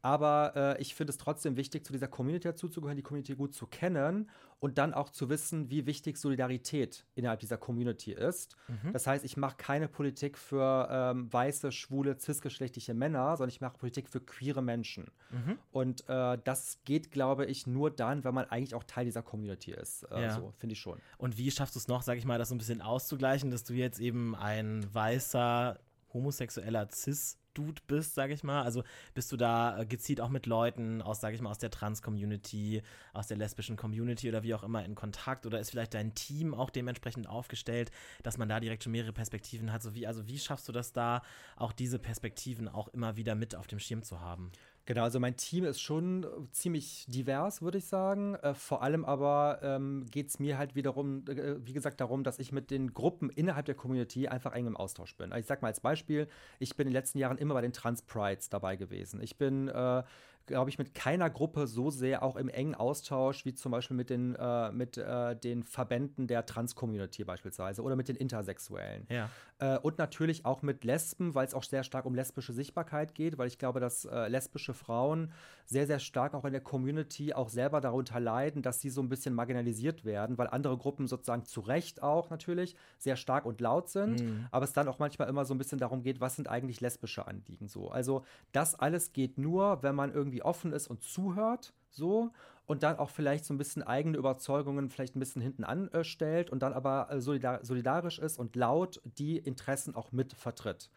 Speaker 6: Aber äh, ich finde es trotzdem wichtig, zu dieser Community dazuzugehören, die Community gut zu kennen und dann auch zu wissen, wie wichtig Solidarität innerhalb dieser Community ist. Mhm. Das heißt, ich mache keine Politik für ähm, weiße, schwule, cisgeschlechtliche Männer, sondern ich mache Politik für queere Menschen. Mhm. Und äh, das geht, glaube ich, nur dann, wenn man eigentlich auch Teil dieser Community ist. Äh, ja. So, finde ich schon.
Speaker 5: Und wie schaffst du es noch, sag ich mal, das so ein bisschen auszugleichen, dass du jetzt eben ein weißer, homosexueller Cis Dude bist, sag ich mal? Also bist du da äh, gezielt auch mit Leuten aus, sag ich mal, aus der Trans-Community, aus der lesbischen Community oder wie auch immer in Kontakt? Oder ist vielleicht dein Team auch dementsprechend aufgestellt, dass man da direkt schon mehrere Perspektiven hat? So wie, also wie schaffst du das da, auch diese Perspektiven auch immer wieder mit auf dem Schirm zu haben?
Speaker 6: Genau, also mein Team ist schon ziemlich divers, würde ich sagen. Äh, vor allem aber ähm, geht es mir halt wiederum, äh, wie gesagt, darum, dass ich mit den Gruppen innerhalb der Community einfach eng im Austausch bin. Also ich sag mal als Beispiel, ich bin in den letzten Jahren immer bei den Trans Prides dabei gewesen. Ich bin äh, glaube ich, mit keiner Gruppe so sehr auch im engen Austausch wie zum Beispiel mit den, äh, mit, äh, den Verbänden der Trans-Community beispielsweise oder mit den Intersexuellen.
Speaker 5: Ja.
Speaker 6: Äh, und natürlich auch mit Lesben, weil es auch sehr stark um lesbische Sichtbarkeit geht, weil ich glaube, dass äh, lesbische Frauen sehr, sehr stark auch in der Community auch selber darunter leiden, dass sie so ein bisschen marginalisiert werden, weil andere Gruppen sozusagen zu Recht auch natürlich sehr stark und laut sind, mhm. aber es dann auch manchmal immer so ein bisschen darum geht, was sind eigentlich lesbische Anliegen so. Also das alles geht nur, wenn man irgendwie offen ist und zuhört, so und dann auch vielleicht so ein bisschen eigene Überzeugungen vielleicht ein bisschen hinten anstellt und dann aber äh, solidar solidarisch ist und laut die Interessen auch mit vertritt.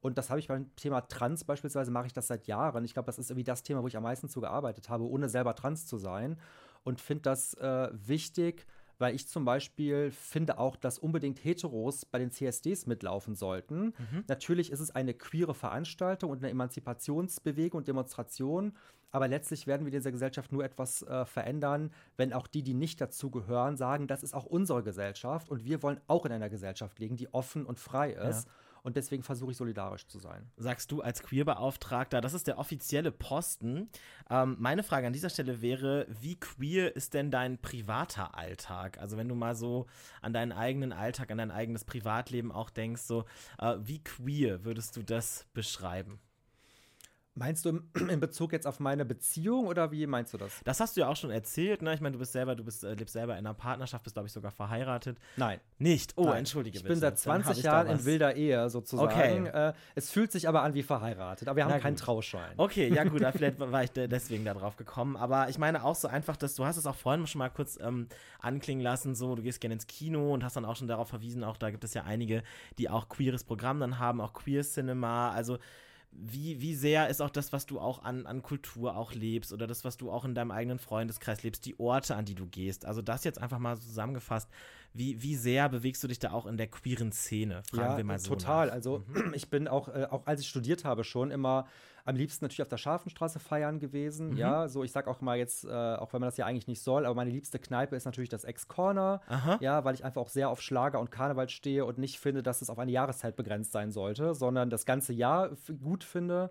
Speaker 6: Und das habe ich beim Thema Trans beispielsweise, mache ich das seit Jahren. Ich glaube, das ist irgendwie das Thema, wo ich am meisten zu gearbeitet habe, ohne selber trans zu sein. Und finde das äh, wichtig, weil ich zum Beispiel finde auch, dass unbedingt Heteros bei den CSDs mitlaufen sollten. Mhm. Natürlich ist es eine queere Veranstaltung und eine Emanzipationsbewegung und Demonstration, aber letztlich werden wir in dieser Gesellschaft nur etwas äh, verändern, wenn auch die, die nicht dazugehören, sagen, das ist auch unsere Gesellschaft und wir wollen auch in einer Gesellschaft leben, die offen und frei ist. Ja und deswegen versuche ich solidarisch zu sein.
Speaker 5: Sagst du als Queerbeauftragter, das ist der offizielle Posten. Ähm, meine Frage an dieser Stelle wäre, wie queer ist denn dein privater Alltag? Also wenn du mal so an deinen eigenen Alltag, an dein eigenes Privatleben auch denkst, so äh, wie queer würdest du das beschreiben?
Speaker 6: Meinst du in Bezug jetzt auf meine Beziehung oder wie meinst du das?
Speaker 5: Das hast du ja auch schon erzählt, ne? Ich meine, du bist selber, du bist, äh, lebst selber in einer Partnerschaft, bist, glaube ich, sogar verheiratet.
Speaker 6: Nein.
Speaker 5: Nicht? Oh,
Speaker 6: Nein.
Speaker 5: entschuldige
Speaker 6: ich bitte. Ich bin seit 20 Jahren in wilder Ehe sozusagen. Okay. Äh, es fühlt sich aber an wie verheiratet, aber wir haben keinen Trauschein.
Speaker 5: Okay, ja gut, vielleicht war ich deswegen da drauf gekommen. Aber ich meine auch so einfach, dass du hast es auch vorhin schon mal kurz ähm, anklingen lassen, so du gehst gerne ins Kino und hast dann auch schon darauf verwiesen, auch da gibt es ja einige, die auch queeres Programm dann haben, auch Queer Cinema, also wie, wie sehr ist auch das, was du auch an, an Kultur auch lebst oder das, was du auch in deinem eigenen Freundeskreis lebst, die Orte, an die du gehst. Also das jetzt einfach mal zusammengefasst. Wie, wie sehr bewegst du dich da auch in der queeren Szene?
Speaker 6: Fragen ja, wir mal so. Total. Nach. Also mhm. ich bin auch, äh, auch als ich studiert habe, schon immer am liebsten natürlich auf der Scharfenstraße feiern gewesen. Mhm. Ja, so ich sag auch mal jetzt, äh, auch wenn man das ja eigentlich nicht soll, aber meine liebste Kneipe ist natürlich das Ex-Corner. Ja, weil ich einfach auch sehr auf Schlager und Karneval stehe und nicht finde, dass es auf eine Jahreszeit begrenzt sein sollte, sondern das ganze Jahr gut finde.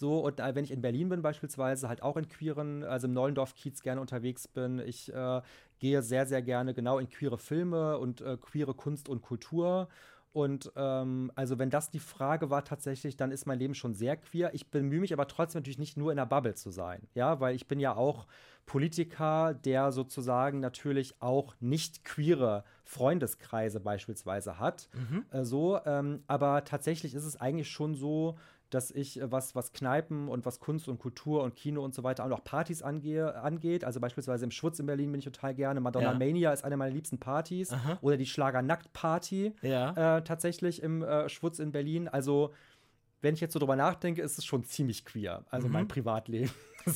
Speaker 6: So, und äh, wenn ich in Berlin bin, beispielsweise, halt auch in queeren, also im Neulendorf-Kiez gerne unterwegs bin. Ich äh, gehe sehr, sehr gerne genau in queere Filme und äh, queere Kunst und Kultur. Und ähm, also wenn das die Frage war tatsächlich, dann ist mein Leben schon sehr queer. Ich bemühe mich aber trotzdem natürlich nicht nur in der Bubble zu sein, ja, weil ich bin ja auch Politiker, der sozusagen natürlich auch nicht queere Freundeskreise beispielsweise hat. Mhm. Äh, so, ähm, aber tatsächlich ist es eigentlich schon so, dass ich, äh, was, was Kneipen und was Kunst und Kultur und Kino und so weiter auch noch Partys angehe, angeht. Also beispielsweise im Schwutz in Berlin bin ich total gerne. Madonna ja. Mania ist eine meiner liebsten Partys. Aha. Oder die Schlager Nackt Party ja. äh, tatsächlich im äh, Schwutz in Berlin. Also wenn ich jetzt so drüber nachdenke, ist es schon ziemlich queer. Also mhm. mein Privatleben.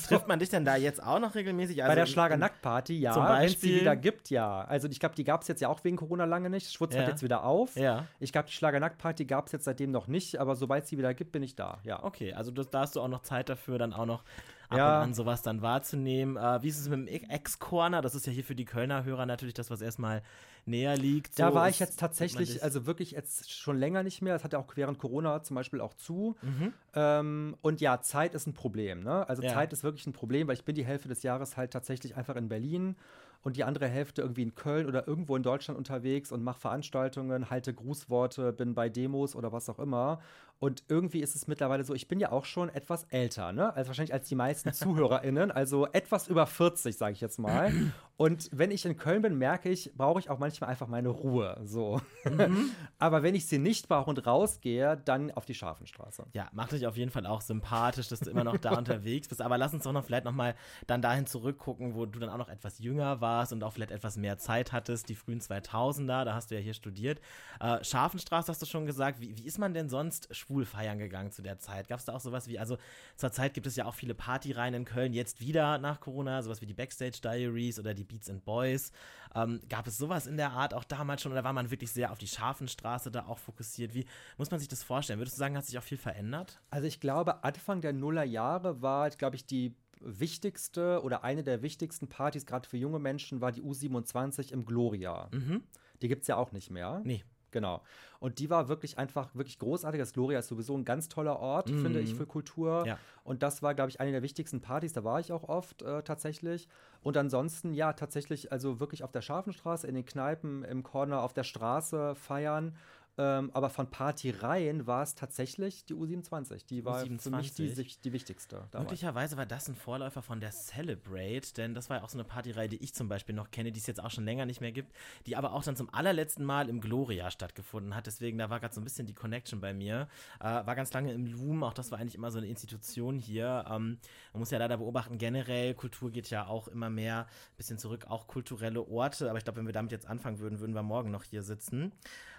Speaker 5: Trifft man dich denn da jetzt auch noch regelmäßig?
Speaker 6: Also Bei der Schlager-Nackt-Party, ja. Wenn es die wieder gibt, ja. Also ich glaube, die gab es jetzt ja auch wegen Corona lange nicht. Schwutz ja. hat jetzt wieder auf.
Speaker 5: Ja.
Speaker 6: Ich glaube, die Schlager-Nackt-Party gab es jetzt seitdem noch nicht, aber sobald es sie wieder gibt, bin ich da, ja.
Speaker 5: Okay, also das, da hast du auch noch Zeit dafür, dann auch noch ab ja. und an sowas dann wahrzunehmen. Äh, wie ist es mit dem Ex-Corner? Das ist ja hier für die Kölner Hörer natürlich das, was erstmal näher liegt.
Speaker 6: So da war ich jetzt tatsächlich, also wirklich jetzt schon länger nicht mehr. Das hat ja auch während Corona zum Beispiel auch zu. Mhm. Ähm, und ja, Zeit ist ein Problem. Ne? Also ja. Zeit ist wirklich ein Problem, weil ich bin die Hälfte des Jahres halt tatsächlich einfach in Berlin und die andere Hälfte irgendwie in Köln oder irgendwo in Deutschland unterwegs und mache Veranstaltungen, halte Grußworte, bin bei Demos oder was auch immer. Und irgendwie ist es mittlerweile so, ich bin ja auch schon etwas älter, ne? Also wahrscheinlich als die meisten ZuhörerInnen, also etwas über 40, sage ich jetzt mal. Und wenn ich in Köln bin, merke ich, brauche ich auch manchmal einfach meine Ruhe. So. Mhm. Aber wenn ich sie nicht brauche und rausgehe, dann auf die Scharfenstraße.
Speaker 5: Ja, macht dich auf jeden Fall auch sympathisch, dass du immer noch da unterwegs bist. Aber lass uns doch noch vielleicht noch mal dann dahin zurückgucken, wo du dann auch noch etwas jünger warst und auch vielleicht etwas mehr Zeit hattest, die frühen 2000er, da hast du ja hier studiert. Äh, Scharfenstraße hast du schon gesagt. Wie, wie ist man denn sonst schwul feiern gegangen zu der Zeit? Gab es da auch sowas wie, also zur Zeit gibt es ja auch viele Partyreihen in Köln, jetzt wieder nach Corona, sowas wie die Backstage Diaries oder die Beats and Boys. Ähm, gab es sowas in der Art auch damals schon oder war man wirklich sehr auf die Scharfenstraße da auch fokussiert? Wie muss man sich das vorstellen? Würdest du sagen, hat sich auch viel verändert?
Speaker 6: Also ich glaube, Anfang der Nullerjahre war, glaube ich, die wichtigste oder eine der wichtigsten Partys, gerade für junge Menschen, war die U27 im Gloria. Mhm. Die gibt es ja auch nicht mehr.
Speaker 5: Nee.
Speaker 6: Genau. Und die war wirklich einfach wirklich großartig. Das Gloria ist sowieso ein ganz toller Ort, mhm. finde ich, für Kultur. Ja. Und das war, glaube ich, eine der wichtigsten Partys. Da war ich auch oft äh, tatsächlich. Und ansonsten, ja, tatsächlich, also wirklich auf der Scharfenstraße, in den Kneipen, im Corner, auf der Straße feiern. Ähm, aber von Partyreihen war es tatsächlich die U27. Die war U27. für mich die, die wichtigste.
Speaker 5: Damals. Möglicherweise war das ein Vorläufer von der Celebrate, denn das war ja auch so eine Partyreihe, die ich zum Beispiel noch kenne, die es jetzt auch schon länger nicht mehr gibt, die aber auch dann zum allerletzten Mal im Gloria stattgefunden hat. Deswegen, da war gerade so ein bisschen die Connection bei mir. Äh, war ganz lange im Loom, auch das war eigentlich immer so eine Institution hier. Ähm, man muss ja leider beobachten, generell, Kultur geht ja auch immer mehr ein bisschen zurück, auch kulturelle Orte. Aber ich glaube, wenn wir damit jetzt anfangen würden, würden wir morgen noch hier sitzen.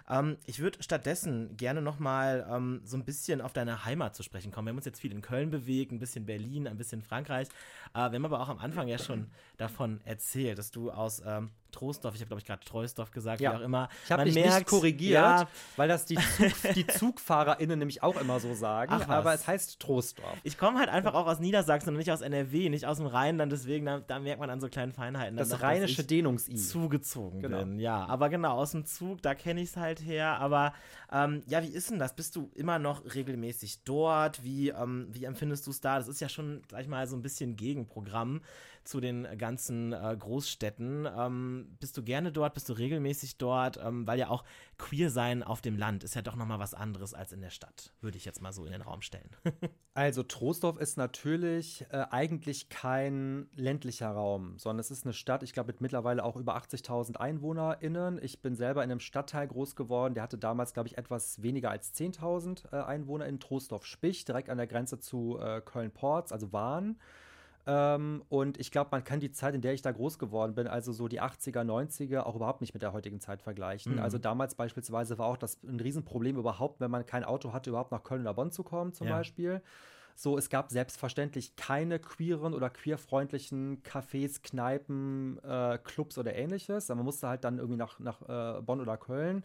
Speaker 5: Ähm, ich würde stattdessen gerne noch mal ähm, so ein bisschen auf deine Heimat zu sprechen kommen. Wir haben uns jetzt viel in Köln bewegt, ein bisschen Berlin, ein bisschen Frankreich. Äh, wir haben aber auch am Anfang ja schon davon erzählt, dass du aus ähm, Troisdorf, ich habe glaube ich gerade Treusdorf gesagt,
Speaker 6: ja.
Speaker 5: wie auch immer.
Speaker 6: Ich habe dich merkt, nicht korrigiert, ja, weil das die, Zug, die ZugfahrerInnen nämlich auch immer so sagen, Ach, aber es heißt Troisdorf.
Speaker 5: Ich komme halt einfach auch aus Niedersachsen und nicht aus NRW, nicht aus dem Rheinland, deswegen, da, da merkt man an so kleinen Feinheiten.
Speaker 6: Das rheinische Dehnungs-I.
Speaker 5: Zugezogen genau. bin, ja. Aber genau, aus dem Zug, da kenne ich es halt her, aber ähm, ja, wie ist denn das? Bist du immer noch regelmäßig dort? Wie, ähm, wie empfindest du es da? Das ist ja schon, sag ich mal, so ein bisschen Gegenprogramm zu den ganzen äh, Großstädten. Ähm, bist du gerne dort? Bist du regelmäßig dort? Ähm, weil ja auch queer sein auf dem Land ist ja doch nochmal was anderes als in der Stadt, würde ich jetzt mal so in den Raum stellen.
Speaker 6: also Troisdorf ist natürlich äh, eigentlich kein ländlicher Raum, sondern es ist eine Stadt, ich glaube mit mittlerweile auch über 80.000 EinwohnerInnen. Ich bin selber in einem Stadtteil groß geworden, der hatte damals, glaube ich, etwas weniger als 10.000 äh, Einwohner in Troisdorf-Spich, direkt an der Grenze zu äh, Köln-Porz, also Wahn. Ähm, und ich glaube, man kann die Zeit, in der ich da groß geworden bin, also so die 80er, 90er, auch überhaupt nicht mit der heutigen Zeit vergleichen. Mhm. Also damals beispielsweise war auch das ein Riesenproblem überhaupt, wenn man kein Auto hatte, überhaupt nach Köln oder Bonn zu kommen, zum ja. Beispiel. So, es gab selbstverständlich keine queeren oder queerfreundlichen Cafés, Kneipen, äh, Clubs oder ähnliches. Man musste halt dann irgendwie nach, nach äh, Bonn oder Köln.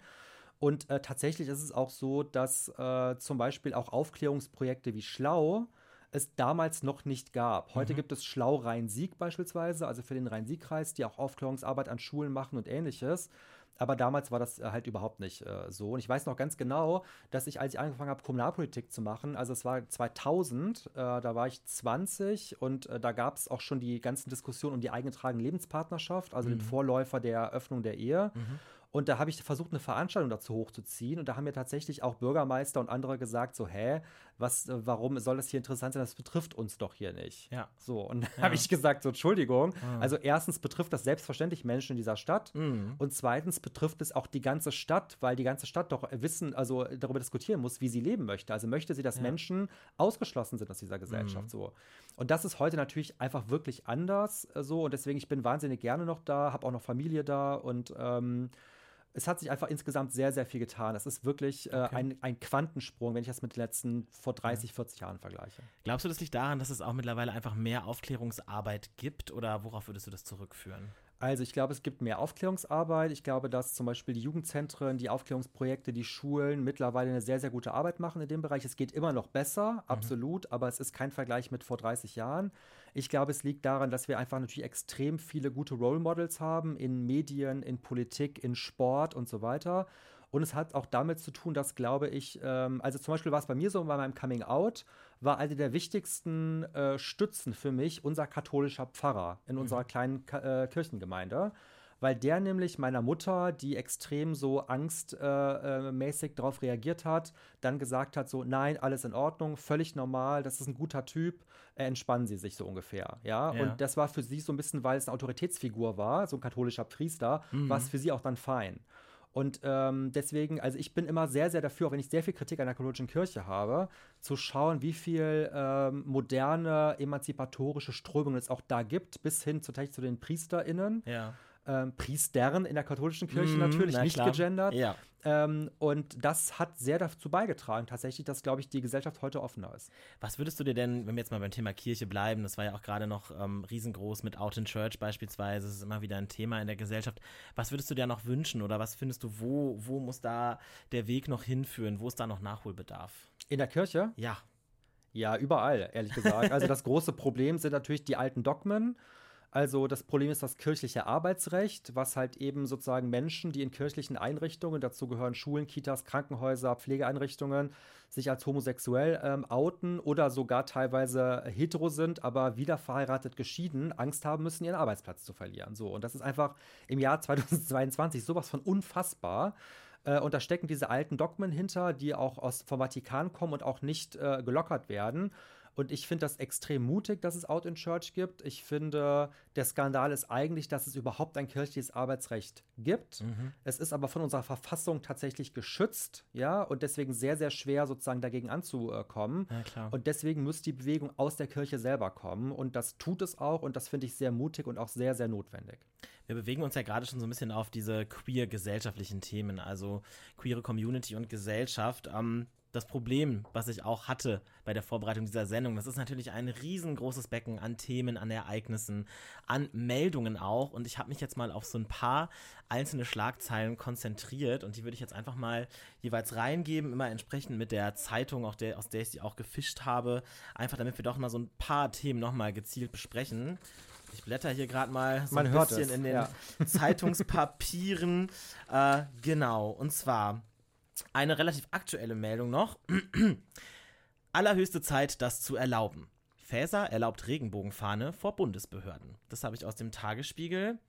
Speaker 6: Und äh, tatsächlich ist es auch so, dass äh, zum Beispiel auch Aufklärungsprojekte wie Schlau es damals noch nicht gab. Heute mhm. gibt es Schlau Rhein-Sieg beispielsweise, also für den Rhein-Sieg-Kreis, die auch Aufklärungsarbeit an Schulen machen und ähnliches. Aber damals war das äh, halt überhaupt nicht äh, so. Und ich weiß noch ganz genau, dass ich, als ich angefangen habe, Kommunalpolitik zu machen, also es war 2000, äh, da war ich 20 und äh, da gab es auch schon die ganzen Diskussionen um die eingetragene Lebenspartnerschaft, also mhm. den Vorläufer der Eröffnung der Ehe. Mhm. Und da habe ich versucht, eine Veranstaltung dazu hochzuziehen. Und da haben mir tatsächlich auch Bürgermeister und andere gesagt: so, hä, was, äh, warum soll das hier interessant sein? Das betrifft uns doch hier nicht.
Speaker 5: Ja.
Speaker 6: So, und da ja. habe ich gesagt: so, Entschuldigung. Mhm. Also, erstens betrifft das selbstverständlich Menschen in dieser Stadt. Mhm. Und zweitens betrifft es auch die ganze Stadt, weil die ganze Stadt doch wissen, also darüber diskutieren muss, wie sie leben möchte. Also möchte sie, dass ja. Menschen ausgeschlossen sind aus dieser Gesellschaft. Mhm. So. Und das ist heute natürlich einfach wirklich anders äh, so. Und deswegen, ich bin wahnsinnig gerne noch da, habe auch noch Familie da und ähm, es hat sich einfach insgesamt sehr, sehr viel getan. Es ist wirklich äh, okay. ein, ein Quantensprung, wenn ich das mit den letzten vor 30, 40 Jahren vergleiche.
Speaker 5: Glaubst du, das liegt daran, dass es auch mittlerweile einfach mehr Aufklärungsarbeit gibt oder worauf würdest du das zurückführen?
Speaker 6: Also ich glaube, es gibt mehr Aufklärungsarbeit. Ich glaube, dass zum Beispiel die Jugendzentren, die Aufklärungsprojekte, die Schulen mittlerweile eine sehr, sehr gute Arbeit machen in dem Bereich. Es geht immer noch besser, mhm. absolut, aber es ist kein Vergleich mit vor 30 Jahren. Ich glaube, es liegt daran, dass wir einfach natürlich extrem viele gute Role Models haben in Medien, in Politik, in Sport und so weiter. Und es hat auch damit zu tun, dass, glaube ich, ähm, also zum Beispiel war es bei mir so, bei meinem Coming Out, war eine der wichtigsten äh, Stützen für mich unser katholischer Pfarrer in unserer mhm. kleinen Ka äh, Kirchengemeinde weil der nämlich meiner Mutter, die extrem so angstmäßig äh, äh, darauf reagiert hat, dann gesagt hat, so, nein, alles in Ordnung, völlig normal, das ist ein guter Typ, äh, entspannen Sie sich so ungefähr, ja? ja? Und das war für sie so ein bisschen, weil es eine Autoritätsfigur war, so ein katholischer Priester, mhm. war es für sie auch dann fein. Und ähm, deswegen, also ich bin immer sehr, sehr dafür, auch wenn ich sehr viel Kritik an der katholischen Kirche habe, zu schauen, wie viel ähm, moderne, emanzipatorische Strömungen es auch da gibt, bis hin zu, zu den PriesterInnen.
Speaker 5: Ja
Speaker 6: ähm, Priestern in der katholischen Kirche mm, natürlich, nicht klar. gegendert.
Speaker 5: Ja.
Speaker 6: Ähm, und das hat sehr dazu beigetragen, tatsächlich, dass, glaube ich, die Gesellschaft heute offener ist.
Speaker 5: Was würdest du dir denn, wenn wir jetzt mal beim Thema Kirche bleiben, das war ja auch gerade noch ähm, riesengroß mit Out in Church beispielsweise, das ist immer wieder ein Thema in der Gesellschaft. Was würdest du dir noch wünschen oder was findest du, wo, wo muss da der Weg noch hinführen? Wo ist da noch Nachholbedarf?
Speaker 6: In der Kirche?
Speaker 5: Ja.
Speaker 6: Ja, überall, ehrlich gesagt. Also das große Problem sind natürlich die alten Dogmen. Also das Problem ist das kirchliche Arbeitsrecht, was halt eben sozusagen Menschen, die in kirchlichen Einrichtungen, dazu gehören Schulen, Kitas, Krankenhäuser, Pflegeeinrichtungen, sich als homosexuell ähm, outen oder sogar teilweise hetero sind, aber wieder verheiratet geschieden, Angst haben müssen, ihren Arbeitsplatz zu verlieren. So, und das ist einfach im Jahr 2022 sowas von unfassbar. Äh, und da stecken diese alten Dogmen hinter, die auch aus, vom Vatikan kommen und auch nicht äh, gelockert werden. Und ich finde das extrem mutig, dass es Out in Church gibt. Ich finde, der Skandal ist eigentlich, dass es überhaupt ein kirchliches Arbeitsrecht gibt. Mhm. Es ist aber von unserer Verfassung tatsächlich geschützt, ja, und deswegen sehr, sehr schwer sozusagen dagegen anzukommen.
Speaker 5: Ja,
Speaker 6: und deswegen muss die Bewegung aus der Kirche selber kommen. Und das tut es auch und das finde ich sehr mutig und auch sehr, sehr notwendig.
Speaker 5: Wir bewegen uns ja gerade schon so ein bisschen auf diese queer-gesellschaftlichen Themen, also queere Community und Gesellschaft. Ähm, das Problem, was ich auch hatte bei der Vorbereitung dieser Sendung, das ist natürlich ein riesengroßes Becken an Themen, an Ereignissen, an Meldungen auch. Und ich habe mich jetzt mal auf so ein paar einzelne Schlagzeilen konzentriert und die würde ich jetzt einfach mal jeweils reingeben, immer entsprechend mit der Zeitung, auch der, aus der ich sie auch gefischt habe, einfach damit wir doch mal so ein paar Themen nochmal gezielt besprechen. Ich blätter hier gerade mal so
Speaker 6: Man
Speaker 5: ein bisschen in den ja. Zeitungspapieren. äh, genau, und zwar eine relativ aktuelle Meldung noch. Allerhöchste Zeit, das zu erlauben. Faeser erlaubt Regenbogenfahne vor Bundesbehörden. Das habe ich aus dem Tagesspiegel.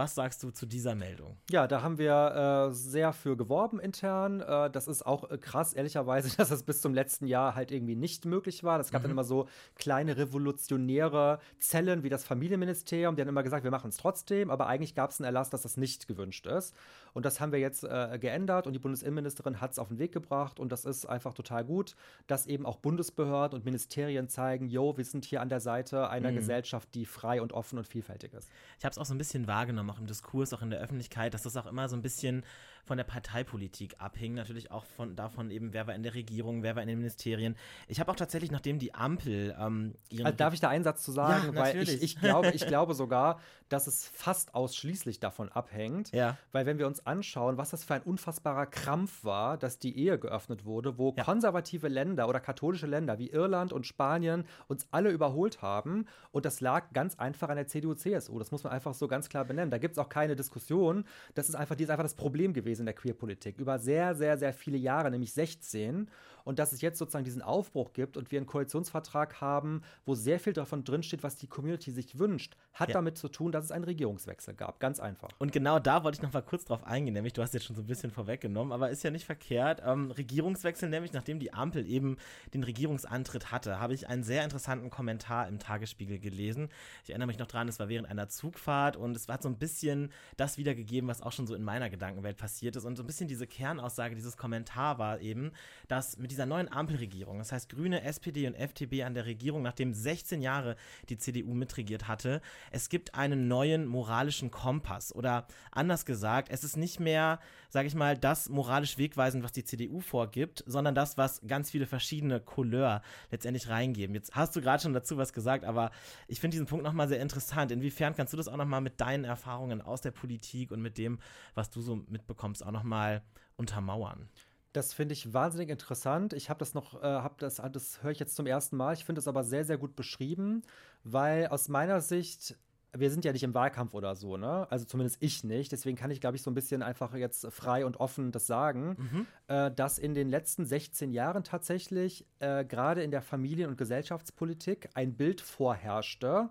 Speaker 5: Was sagst du zu dieser Meldung?
Speaker 6: Ja, da haben wir äh, sehr für geworben intern. Äh, das ist auch äh, krass, ehrlicherweise, dass das bis zum letzten Jahr halt irgendwie nicht möglich war. Es gab mhm. dann immer so kleine revolutionäre Zellen wie das Familienministerium, die haben immer gesagt, wir machen es trotzdem, aber eigentlich gab es einen Erlass, dass das nicht gewünscht ist. Und das haben wir jetzt äh, geändert und die Bundesinnenministerin hat es auf den Weg gebracht und das ist einfach total gut, dass eben auch Bundesbehörden und Ministerien zeigen, yo, wir sind hier an der Seite einer mhm. Gesellschaft, die frei und offen und vielfältig ist.
Speaker 5: Ich habe es auch so ein bisschen wahrgenommen, auch im Diskurs, auch in der Öffentlichkeit, dass das auch immer so ein bisschen von der Parteipolitik abhing, natürlich auch von davon eben, wer war in der Regierung, wer war in den Ministerien. Ich habe auch tatsächlich, nachdem die Ampel ähm,
Speaker 6: ihren also Darf ich da einen Satz zu sagen? Ja, weil ich, ich, glaube, ich glaube sogar, dass es fast ausschließlich davon abhängt.
Speaker 5: Ja.
Speaker 6: Weil wenn wir uns anschauen, was das für ein unfassbarer Krampf war, dass die Ehe geöffnet wurde, wo ja. konservative Länder oder katholische Länder wie Irland und Spanien uns alle überholt haben. Und das lag ganz einfach an der CDU-CSU. Das muss man einfach so ganz klar benennen. Da gibt es auch keine Diskussion. Das ist einfach, die ist einfach das Problem gewesen in der Queerpolitik. Über sehr, sehr, sehr viele Jahre, nämlich 16 und dass es jetzt sozusagen diesen Aufbruch gibt und wir einen Koalitionsvertrag haben, wo sehr viel davon drinsteht, was die Community sich wünscht, hat ja. damit zu tun, dass es einen Regierungswechsel gab. Ganz einfach.
Speaker 5: Und genau da wollte ich noch mal kurz drauf eingehen, nämlich du hast jetzt schon so ein bisschen vorweggenommen, aber ist ja nicht verkehrt. Ähm, Regierungswechsel, nämlich nachdem die Ampel eben den Regierungsantritt hatte, habe ich einen sehr interessanten Kommentar im Tagesspiegel gelesen. Ich erinnere mich noch dran, es war während einer Zugfahrt und es war so ein bisschen das wiedergegeben, was auch schon so in meiner Gedankenwelt passiert ist. Und so ein bisschen diese Kernaussage dieses Kommentar war eben, dass mit dieser neuen Ampelregierung, das heißt Grüne, SPD und FDP an der Regierung, nachdem 16 Jahre die CDU mitregiert hatte, es gibt einen neuen moralischen Kompass. Oder anders gesagt, es ist nicht mehr, sage ich mal, das moralisch wegweisend, was die CDU vorgibt, sondern das, was ganz viele verschiedene Couleur letztendlich reingeben. Jetzt hast du gerade schon dazu was gesagt, aber ich finde diesen Punkt nochmal sehr interessant. Inwiefern kannst du das auch nochmal mit deinen Erfahrungen aus der Politik und mit dem, was du so mitbekommst, auch nochmal untermauern?
Speaker 6: Das finde ich wahnsinnig interessant. Ich habe das noch, äh, hab das, das höre ich jetzt zum ersten Mal. Ich finde es aber sehr, sehr gut beschrieben, weil aus meiner Sicht wir sind ja nicht im Wahlkampf oder so, ne? Also zumindest ich nicht. Deswegen kann ich, glaube ich, so ein bisschen einfach jetzt frei und offen das sagen, mhm. äh, dass in den letzten 16 Jahren tatsächlich äh, gerade in der Familien- und Gesellschaftspolitik ein Bild vorherrschte,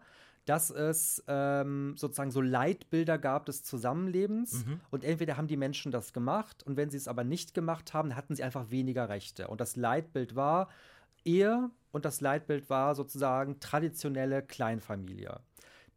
Speaker 6: dass es ähm, sozusagen so Leitbilder gab des Zusammenlebens mhm. und entweder haben die Menschen das gemacht und wenn sie es aber nicht gemacht haben, hatten sie einfach weniger Rechte. Und das Leitbild war Ehe und das Leitbild war sozusagen traditionelle Kleinfamilie.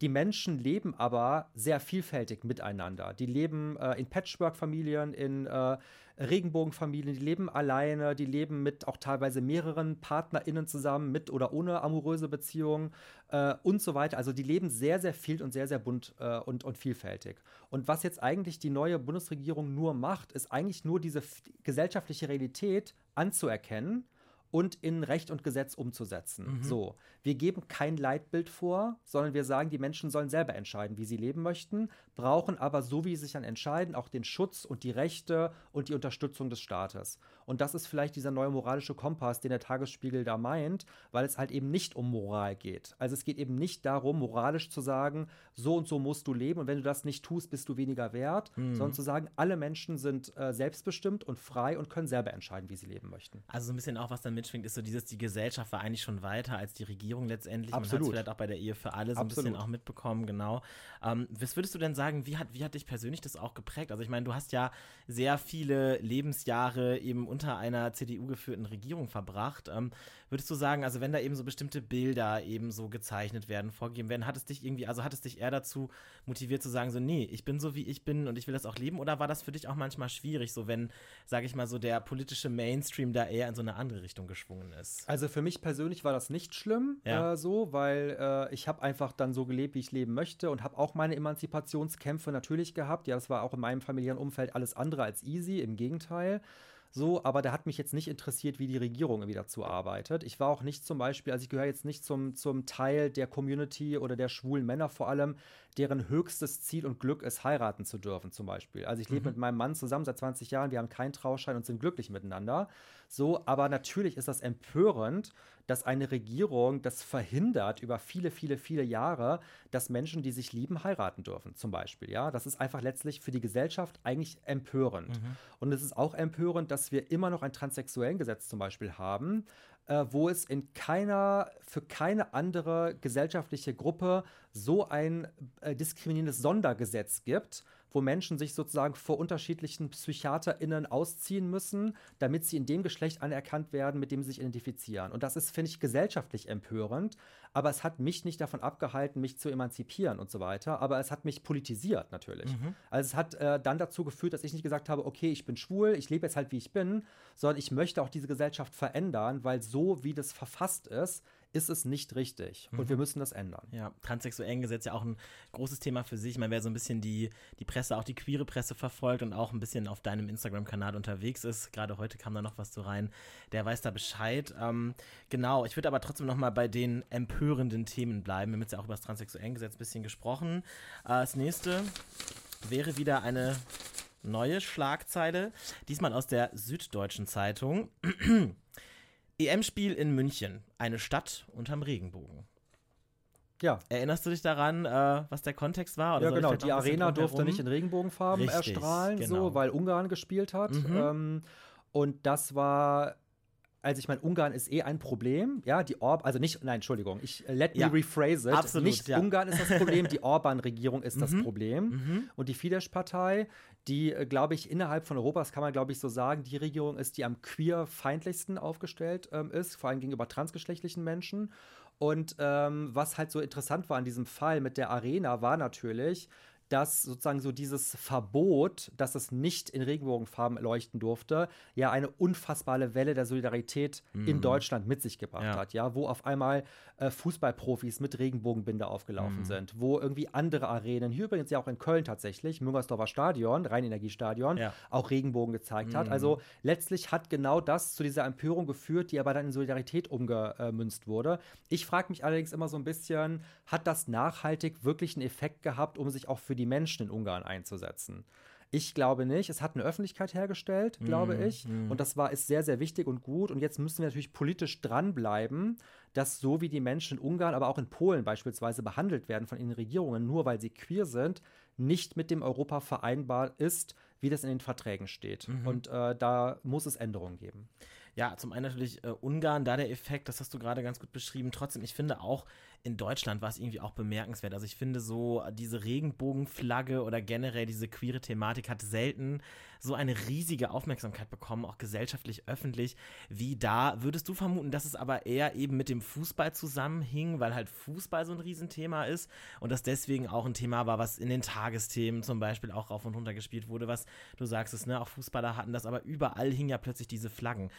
Speaker 6: Die Menschen leben aber sehr vielfältig miteinander. Die leben äh, in Patchwork-Familien, in äh, Regenbogenfamilien, die leben alleine, die leben mit auch teilweise mehreren PartnerInnen zusammen, mit oder ohne amoröse Beziehungen äh, und so weiter. Also die leben sehr, sehr viel und sehr, sehr bunt äh, und, und vielfältig. Und was jetzt eigentlich die neue Bundesregierung nur macht, ist eigentlich nur diese gesellschaftliche Realität anzuerkennen und in Recht und Gesetz umzusetzen. Mhm. So, wir geben kein Leitbild vor, sondern wir sagen, die Menschen sollen selber entscheiden, wie sie leben möchten, brauchen aber, so wie sie sich dann entscheiden, auch den Schutz und die Rechte und die Unterstützung des Staates. Und das ist vielleicht dieser neue moralische Kompass, den der Tagesspiegel da meint, weil es halt eben nicht um Moral geht. Also es geht eben nicht darum, moralisch zu sagen, so und so musst du leben und wenn du das nicht tust, bist du weniger wert, mhm. sondern zu sagen, alle Menschen sind äh, selbstbestimmt und frei und können selber entscheiden, wie sie leben möchten.
Speaker 5: Also so ein bisschen auch, was dann mitschwingt, ist so dieses, die Gesellschaft war eigentlich schon weiter als die Regierung letztendlich. Absolut. Man hat es vielleicht auch bei der Ehe für alle so ein Absolut. bisschen auch mitbekommen, genau. Ähm, was würdest du denn sagen, wie hat, wie hat dich persönlich das auch geprägt? Also ich meine, du hast ja sehr viele Lebensjahre eben unter einer CDU-geführten Regierung verbracht. Ähm, würdest du sagen, also wenn da eben so bestimmte Bilder eben so gezeichnet werden, vorgegeben werden, hat es dich irgendwie, also hat es dich eher dazu motiviert zu sagen, so, nee, ich bin so wie ich bin und ich will das auch leben? Oder war das für dich auch manchmal schwierig, so wenn, sage ich mal, so der politische Mainstream da eher in so eine andere Richtung geschwungen ist?
Speaker 6: Also für mich persönlich war das nicht schlimm, ja. äh, so, weil äh, ich habe einfach dann so gelebt, wie ich leben möchte und habe auch meine Emanzipationskämpfe natürlich gehabt. Ja, das war auch in meinem familiären Umfeld alles andere als easy, im Gegenteil. So, aber da hat mich jetzt nicht interessiert, wie die Regierung irgendwie dazu arbeitet. Ich war auch nicht zum Beispiel, also ich gehöre jetzt nicht zum, zum Teil der Community oder der schwulen Männer vor allem, deren höchstes Ziel und Glück ist, heiraten zu dürfen, zum Beispiel. Also ich lebe mhm. mit meinem Mann zusammen seit 20 Jahren, wir haben keinen Trauschein und sind glücklich miteinander. So, aber natürlich ist das empörend, dass eine Regierung das verhindert über viele, viele, viele Jahre, dass Menschen, die sich lieben, heiraten dürfen, zum Beispiel. Ja, das ist einfach letztlich für die Gesellschaft eigentlich empörend. Mhm. Und es ist auch empörend, dass wir immer noch ein transsexuellen Gesetz zum Beispiel haben, äh, wo es in keiner, für keine andere gesellschaftliche Gruppe so ein äh, diskriminierendes Sondergesetz gibt, wo Menschen sich sozusagen vor unterschiedlichen PsychiaterInnen ausziehen müssen, damit sie in dem Geschlecht anerkannt werden, mit dem sie sich identifizieren. Und das ist, finde ich, gesellschaftlich empörend, aber es hat mich nicht davon abgehalten, mich zu emanzipieren und so weiter, aber es hat mich politisiert natürlich. Mhm. Also es hat äh, dann dazu geführt, dass ich nicht gesagt habe, okay, ich bin schwul, ich lebe jetzt halt, wie ich bin, sondern ich möchte auch diese Gesellschaft verändern, weil so, wie das verfasst ist, ist es nicht richtig. Und mhm. wir müssen das ändern.
Speaker 5: Ja, transsexuellen Gesetz ja auch ein großes Thema für sich. Ich meine, wer so ein bisschen die, die Presse, auch die queere Presse verfolgt und auch ein bisschen auf deinem Instagram-Kanal unterwegs ist, gerade heute kam da noch was so rein, der weiß da Bescheid. Ähm, genau, ich würde aber trotzdem noch mal bei den empörenden Themen bleiben. Wir haben jetzt ja auch über das transsexuellen Gesetz ein bisschen gesprochen. Äh, das nächste wäre wieder eine neue Schlagzeile, diesmal aus der Süddeutschen Zeitung. EM-Spiel in München, eine Stadt unterm Regenbogen. Ja. Erinnerst du dich daran, äh, was der Kontext war?
Speaker 6: ja, genau. Die Arena durfte nicht in Regenbogenfarben Richtig, erstrahlen, genau. so, weil Ungarn gespielt hat. Mhm. Ähm, und das war also ich meine, Ungarn ist eh ein Problem, ja, die Orb, also nicht, nein, Entschuldigung, ich äh, let me rephrase it. Absolut, nicht ja. Ungarn ist das Problem, die Orban-Regierung ist mhm. das Problem. Mhm. Und die Fidesz-Partei, die, äh, glaube ich, innerhalb von Europas kann man, glaube ich, so sagen, die Regierung ist, die am queer-feindlichsten aufgestellt ähm, ist, vor allem gegenüber transgeschlechtlichen Menschen. Und ähm, was halt so interessant war an diesem Fall mit der Arena, war natürlich, dass sozusagen so dieses Verbot, dass es nicht in Regenbogenfarben leuchten durfte, ja eine unfassbare Welle der Solidarität mhm. in Deutschland mit sich gebracht ja. hat, ja, wo auf einmal äh, Fußballprofis mit Regenbogenbinde aufgelaufen mhm. sind, wo irgendwie andere Arenen, hier übrigens ja auch in Köln tatsächlich, Müngersdorfer Stadion, Rheinenergiestadion, ja. auch Regenbogen gezeigt mhm. hat. Also letztlich hat genau das zu dieser Empörung geführt, die aber dann in Solidarität umgemünzt wurde. Ich frage mich allerdings immer so ein bisschen, hat das nachhaltig wirklich einen Effekt gehabt, um sich auch für die die Menschen in Ungarn einzusetzen. Ich glaube nicht. Es hat eine Öffentlichkeit hergestellt, glaube
Speaker 5: Mhm,
Speaker 6: ich.
Speaker 5: mhm.
Speaker 6: Und das war ist sehr, sehr wichtig und gut. Und jetzt müssen wir natürlich politisch dranbleiben, dass so wie die Menschen in Ungarn, aber auch in Polen beispielsweise behandelt werden von ihren Regierungen, nur weil sie queer sind, nicht mit dem Europa vereinbar ist, wie das in den Verträgen steht.
Speaker 5: Mhm.
Speaker 6: Und äh, da muss es Änderungen geben.
Speaker 5: Ja, zum einen natürlich äh, Ungarn, da der Effekt, das hast du gerade ganz gut beschrieben. Trotzdem, ich finde auch in Deutschland war es irgendwie auch bemerkenswert. Also ich finde so, diese Regenbogenflagge oder generell diese queere Thematik hat selten so eine riesige Aufmerksamkeit bekommen, auch gesellschaftlich, öffentlich, wie da. Würdest du vermuten, dass es aber eher eben mit dem Fußball zusammenhing, weil halt Fußball so ein Riesenthema ist und das deswegen auch ein Thema war, was in den Tagesthemen zum Beispiel auch rauf und runter gespielt wurde, was du sagst es, ne, auch Fußballer hatten das, aber überall hingen ja plötzlich diese Flaggen.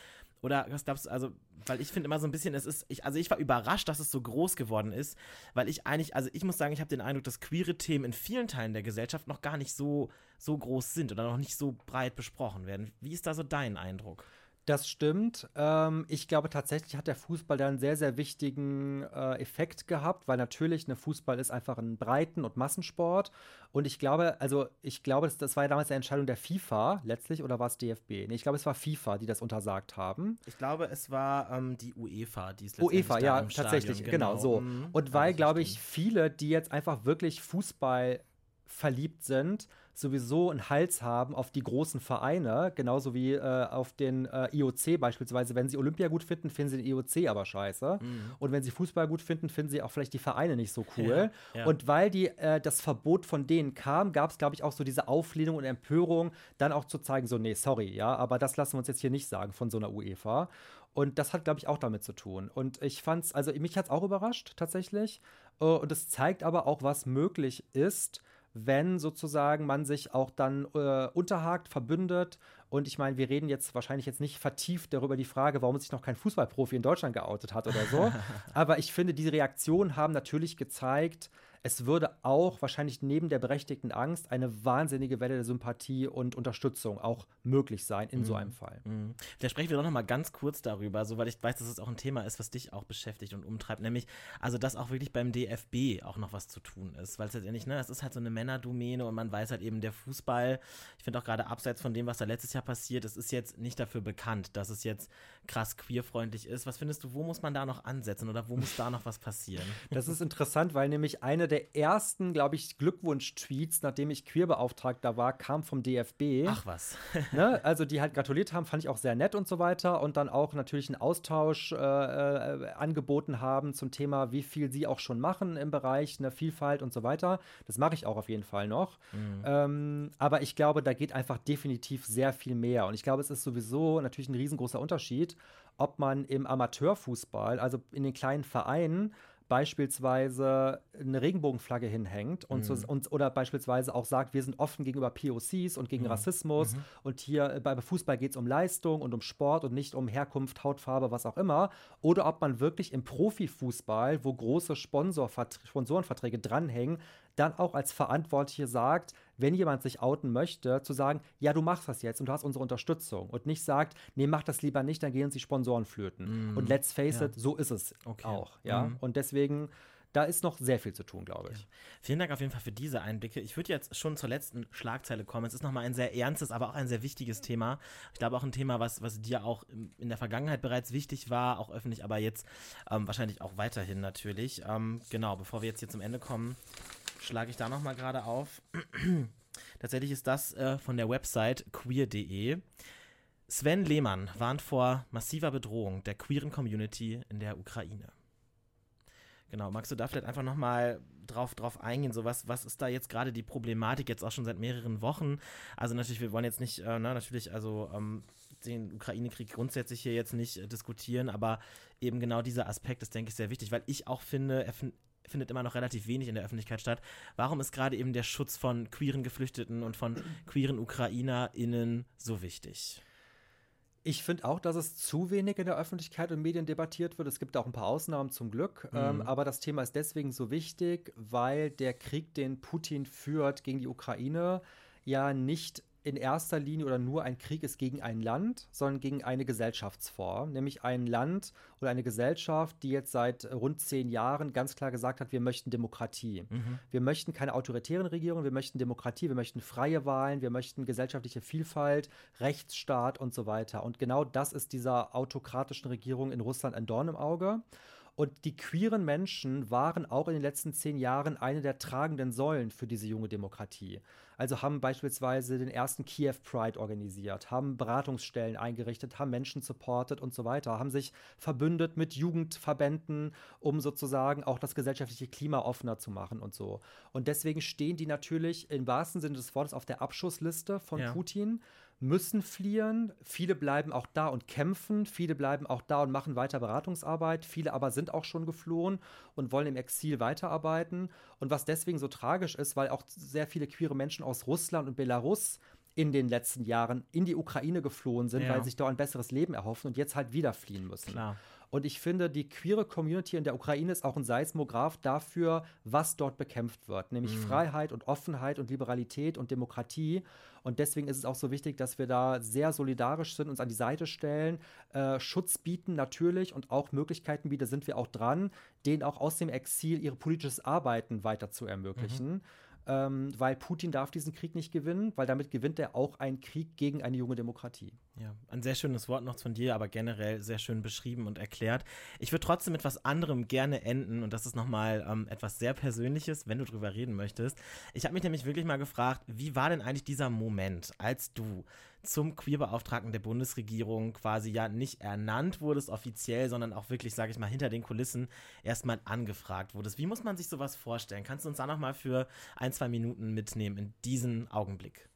Speaker 5: Oder was glaubst du, also, weil ich finde immer so ein bisschen, es ist, ich, also ich war überrascht, dass es so groß geworden ist, weil ich eigentlich, also ich muss sagen, ich habe den Eindruck, dass queere Themen in vielen Teilen der Gesellschaft noch gar nicht so, so groß sind oder noch nicht so breit besprochen werden. Wie ist da so dein Eindruck?
Speaker 6: Das stimmt. Ähm, ich glaube tatsächlich hat der Fußball da einen sehr, sehr wichtigen äh, Effekt gehabt, weil natürlich eine Fußball ist einfach ein Breiten- und Massensport. Und ich glaube, also ich glaube, das, das war ja damals eine Entscheidung der FIFA letztlich oder war es DFB? Nee, ich glaube, es war FIFA, die das untersagt haben.
Speaker 5: Ich glaube, es war ähm, die UEFA, die es
Speaker 6: UEFA, ja,
Speaker 5: im Stadion-
Speaker 6: tatsächlich, genau, so.
Speaker 5: Mhm.
Speaker 6: Und weil, glaube ich, viele, die jetzt einfach wirklich Fußball verliebt sind, sowieso einen Hals haben auf die großen Vereine, genauso wie äh, auf den äh, IOC beispielsweise. Wenn sie Olympia gut finden, finden sie den IOC aber scheiße.
Speaker 5: Mhm.
Speaker 6: Und wenn sie Fußball gut finden, finden sie auch vielleicht die Vereine nicht so cool.
Speaker 5: Ja, ja.
Speaker 6: Und weil die, äh, das Verbot von denen kam, gab es, glaube ich, auch so diese Auflehnung und Empörung, dann auch zu zeigen, so, nee, sorry, ja, aber das lassen wir uns jetzt hier nicht sagen von so einer UEFA. Und das hat, glaube ich, auch damit zu tun. Und ich fand's, also mich hat es auch überrascht, tatsächlich. Äh, Und es zeigt aber auch, was möglich ist, wenn sozusagen man sich auch dann äh, unterhakt, verbündet. Und ich meine, wir reden jetzt wahrscheinlich jetzt nicht vertieft darüber die Frage, warum sich noch kein Fußballprofi in Deutschland geoutet hat oder so. aber ich finde, diese Reaktionen haben natürlich gezeigt, es würde auch wahrscheinlich neben der berechtigten Angst eine wahnsinnige Welle der Sympathie und Unterstützung auch möglich sein in so einem Fall.
Speaker 5: Mhm. Vielleicht sprechen wir doch noch mal ganz kurz darüber, so weil ich weiß, dass es auch ein Thema ist, was dich auch beschäftigt und umtreibt, nämlich also dass auch wirklich beim DFB auch noch was zu tun ist, weil es letztendlich, ne, es ist halt so eine Männerdomäne und man weiß halt eben der Fußball, ich finde auch gerade abseits von dem, was da letztes Jahr passiert, es ist jetzt nicht dafür bekannt, dass es jetzt krass queerfreundlich ist. Was findest du, wo muss man da noch ansetzen oder wo muss da noch was passieren?
Speaker 6: Das ist interessant, weil nämlich eine der ersten, glaube ich, Glückwunsch-Tweets, nachdem ich Queerbeauftragter war, kam vom DFB.
Speaker 5: Ach was.
Speaker 6: ne? Also die halt gratuliert haben, fand ich auch sehr nett und so weiter. Und dann auch natürlich einen Austausch äh, äh, angeboten haben zum Thema, wie viel sie auch schon machen im Bereich eine Vielfalt und so weiter. Das mache ich auch auf jeden Fall noch. Ähm, aber ich glaube, da geht einfach definitiv sehr viel mehr. Und ich glaube, es ist sowieso natürlich ein riesengroßer Unterschied, ob man im Amateurfußball, also in den kleinen Vereinen, beispielsweise eine Regenbogenflagge hinhängt und, so, und oder beispielsweise auch sagt, wir sind offen gegenüber POCs und gegen Rassismus und hier äh, bei Fußball geht es um Leistung und um Sport und nicht um Herkunft, Hautfarbe, was auch immer. Oder ob man wirklich im Profifußball, wo große Sponsorvert- Sponsorenverträge dranhängen, dann auch als Verantwortliche sagt, wenn jemand sich outen möchte, zu sagen, ja, du machst das jetzt und du hast unsere Unterstützung und nicht sagt, nee, mach das lieber nicht, dann gehen uns die Sponsoren flöten. Und let's face
Speaker 5: Ja.
Speaker 6: it, so ist es
Speaker 5: Okay.
Speaker 6: auch, ja.
Speaker 5: Mhm.
Speaker 6: Und deswegen, da ist noch sehr viel zu tun, glaube ich.
Speaker 5: Vielen Dank auf jeden Fall für diese Einblicke. Ich würde jetzt schon zur letzten Schlagzeile kommen. Es ist nochmal ein sehr ernstes, aber auch ein sehr wichtiges Thema. Ich glaube auch ein Thema, was, was dir auch in der Vergangenheit bereits wichtig war, auch öffentlich, aber jetzt ähm, wahrscheinlich auch weiterhin natürlich. Ähm, genau, bevor wir jetzt hier zum Ende kommen, schlage ich da nochmal gerade auf. Tatsächlich ist das äh, von der Website queer.de. Sven Lehmann warnt vor massiver Bedrohung der queeren Community in der Ukraine. Genau, magst du da vielleicht einfach nochmal drauf, drauf eingehen, so was, was ist da jetzt gerade die Problematik, jetzt auch schon seit mehreren Wochen? Also natürlich, wir wollen jetzt nicht, äh, na, natürlich, also ähm, den Ukraine-Krieg grundsätzlich hier jetzt nicht äh, diskutieren, aber eben genau dieser Aspekt ist, denke ich, sehr wichtig, weil ich auch finde, er fin findet immer noch relativ wenig in der Öffentlichkeit statt. Warum ist gerade eben der Schutz von queeren Geflüchteten und von queeren UkrainerInnen so wichtig?
Speaker 6: Ich finde auch, dass es zu wenig in der Öffentlichkeit und Medien debattiert wird. Es gibt auch ein paar Ausnahmen zum Glück. Ähm, aber das Thema ist deswegen so wichtig, weil der Krieg, den Putin führt gegen die Ukraine, ja nicht in erster Linie oder nur ein Krieg ist gegen ein Land, sondern gegen eine Gesellschaftsform, nämlich ein Land oder eine Gesellschaft, die jetzt seit rund zehn Jahren ganz klar gesagt hat, wir möchten Demokratie. Mhm. Wir möchten keine autoritären Regierungen, wir möchten Demokratie, wir möchten freie Wahlen, wir möchten gesellschaftliche Vielfalt, Rechtsstaat und so weiter. Und genau das ist dieser autokratischen Regierung in Russland ein Dorn im Auge. Und die queeren Menschen waren auch in den letzten zehn Jahren eine der tragenden Säulen für diese junge Demokratie. Also haben beispielsweise den ersten Kiew Pride organisiert, haben Beratungsstellen eingerichtet, haben Menschen supportet und so weiter, haben sich verbündet mit Jugendverbänden, um sozusagen auch das gesellschaftliche Klima offener zu machen und so. Und deswegen stehen die natürlich im wahrsten Sinne des Wortes auf der Abschussliste von ja. Putin müssen fliehen. Viele bleiben auch da und kämpfen. Viele bleiben auch da und machen weiter Beratungsarbeit. Viele aber sind auch schon geflohen und wollen im Exil weiterarbeiten. Und was deswegen so tragisch ist, weil auch sehr viele queere Menschen aus Russland und Belarus in den letzten Jahren in die Ukraine geflohen sind, ja. weil sie sich dort ein besseres Leben erhoffen und jetzt halt wieder fliehen müssen.
Speaker 5: Klar.
Speaker 6: Und ich finde, die queere Community in der Ukraine ist auch ein Seismograph dafür, was dort bekämpft wird, nämlich mhm. Freiheit und Offenheit und Liberalität und Demokratie. Und deswegen ist es auch so wichtig, dass wir da sehr solidarisch sind, uns an die Seite stellen, äh, Schutz bieten natürlich und auch Möglichkeiten bieten, sind wir auch dran, denen auch aus dem Exil ihre politisches Arbeiten weiter zu ermöglichen. Mhm ähm, weil Putin darf diesen Krieg nicht gewinnen, weil damit gewinnt er auch einen Krieg gegen eine junge Demokratie.
Speaker 5: Ja, ein sehr schönes Wort noch von dir, aber generell sehr schön beschrieben und erklärt. Ich würde trotzdem mit etwas anderem gerne enden und das ist nochmal ähm, etwas sehr Persönliches, wenn du drüber reden möchtest. Ich habe mich nämlich wirklich mal gefragt, wie war denn eigentlich dieser Moment, als du zum Queerbeauftragten der Bundesregierung quasi ja nicht ernannt wurdest offiziell, sondern auch wirklich, sage ich mal, hinter den Kulissen erstmal angefragt wurdest. Wie muss man sich sowas vorstellen? Kannst du uns da nochmal für ein, zwei Minuten mitnehmen in diesen Augenblick?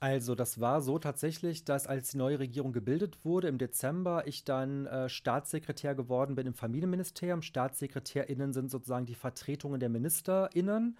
Speaker 6: Also das war so tatsächlich, dass als die neue Regierung gebildet wurde im Dezember, ich dann äh, Staatssekretär geworden bin im Familienministerium. Staatssekretärinnen sind sozusagen die Vertretungen der Ministerinnen.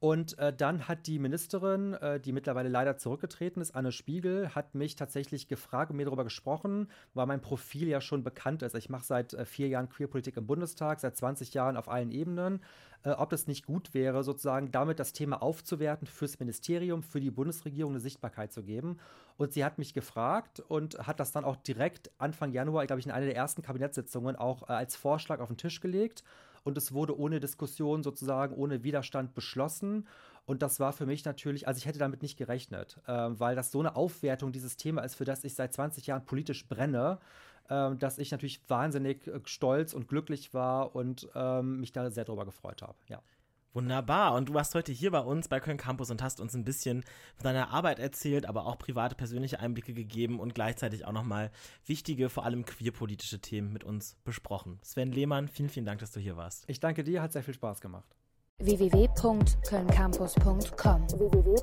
Speaker 6: Und äh, dann hat die Ministerin, äh, die mittlerweile leider zurückgetreten ist, Anne Spiegel, hat mich tatsächlich gefragt und mir darüber gesprochen, weil mein Profil ja schon bekannt ist. Ich mache seit äh, vier Jahren Queerpolitik im Bundestag, seit 20 Jahren auf allen Ebenen. Äh, ob es nicht gut wäre, sozusagen damit das Thema aufzuwerten, fürs Ministerium, für die Bundesregierung eine Sichtbarkeit zu geben. Und sie hat mich gefragt und hat das dann auch direkt Anfang Januar, glaube ich, in einer der ersten Kabinettssitzungen auch äh, als Vorschlag auf den Tisch gelegt und es wurde ohne Diskussion sozusagen, ohne Widerstand beschlossen. Und das war für mich natürlich, also ich hätte damit nicht gerechnet, äh, weil das so eine Aufwertung dieses Thema ist, für das ich seit 20 Jahren politisch brenne, äh, dass ich natürlich wahnsinnig äh, stolz und glücklich war und ähm, mich da sehr drüber gefreut habe. Ja.
Speaker 5: Wunderbar. Und du warst heute hier bei uns bei Köln Campus und hast uns ein bisschen von deiner Arbeit erzählt, aber auch private, persönliche Einblicke gegeben und gleichzeitig auch nochmal wichtige, vor allem queerpolitische Themen mit uns besprochen. Sven Lehmann, vielen, vielen Dank, dass du hier warst.
Speaker 6: Ich danke dir, hat sehr viel Spaß gemacht.
Speaker 2: www.kölncampus.com www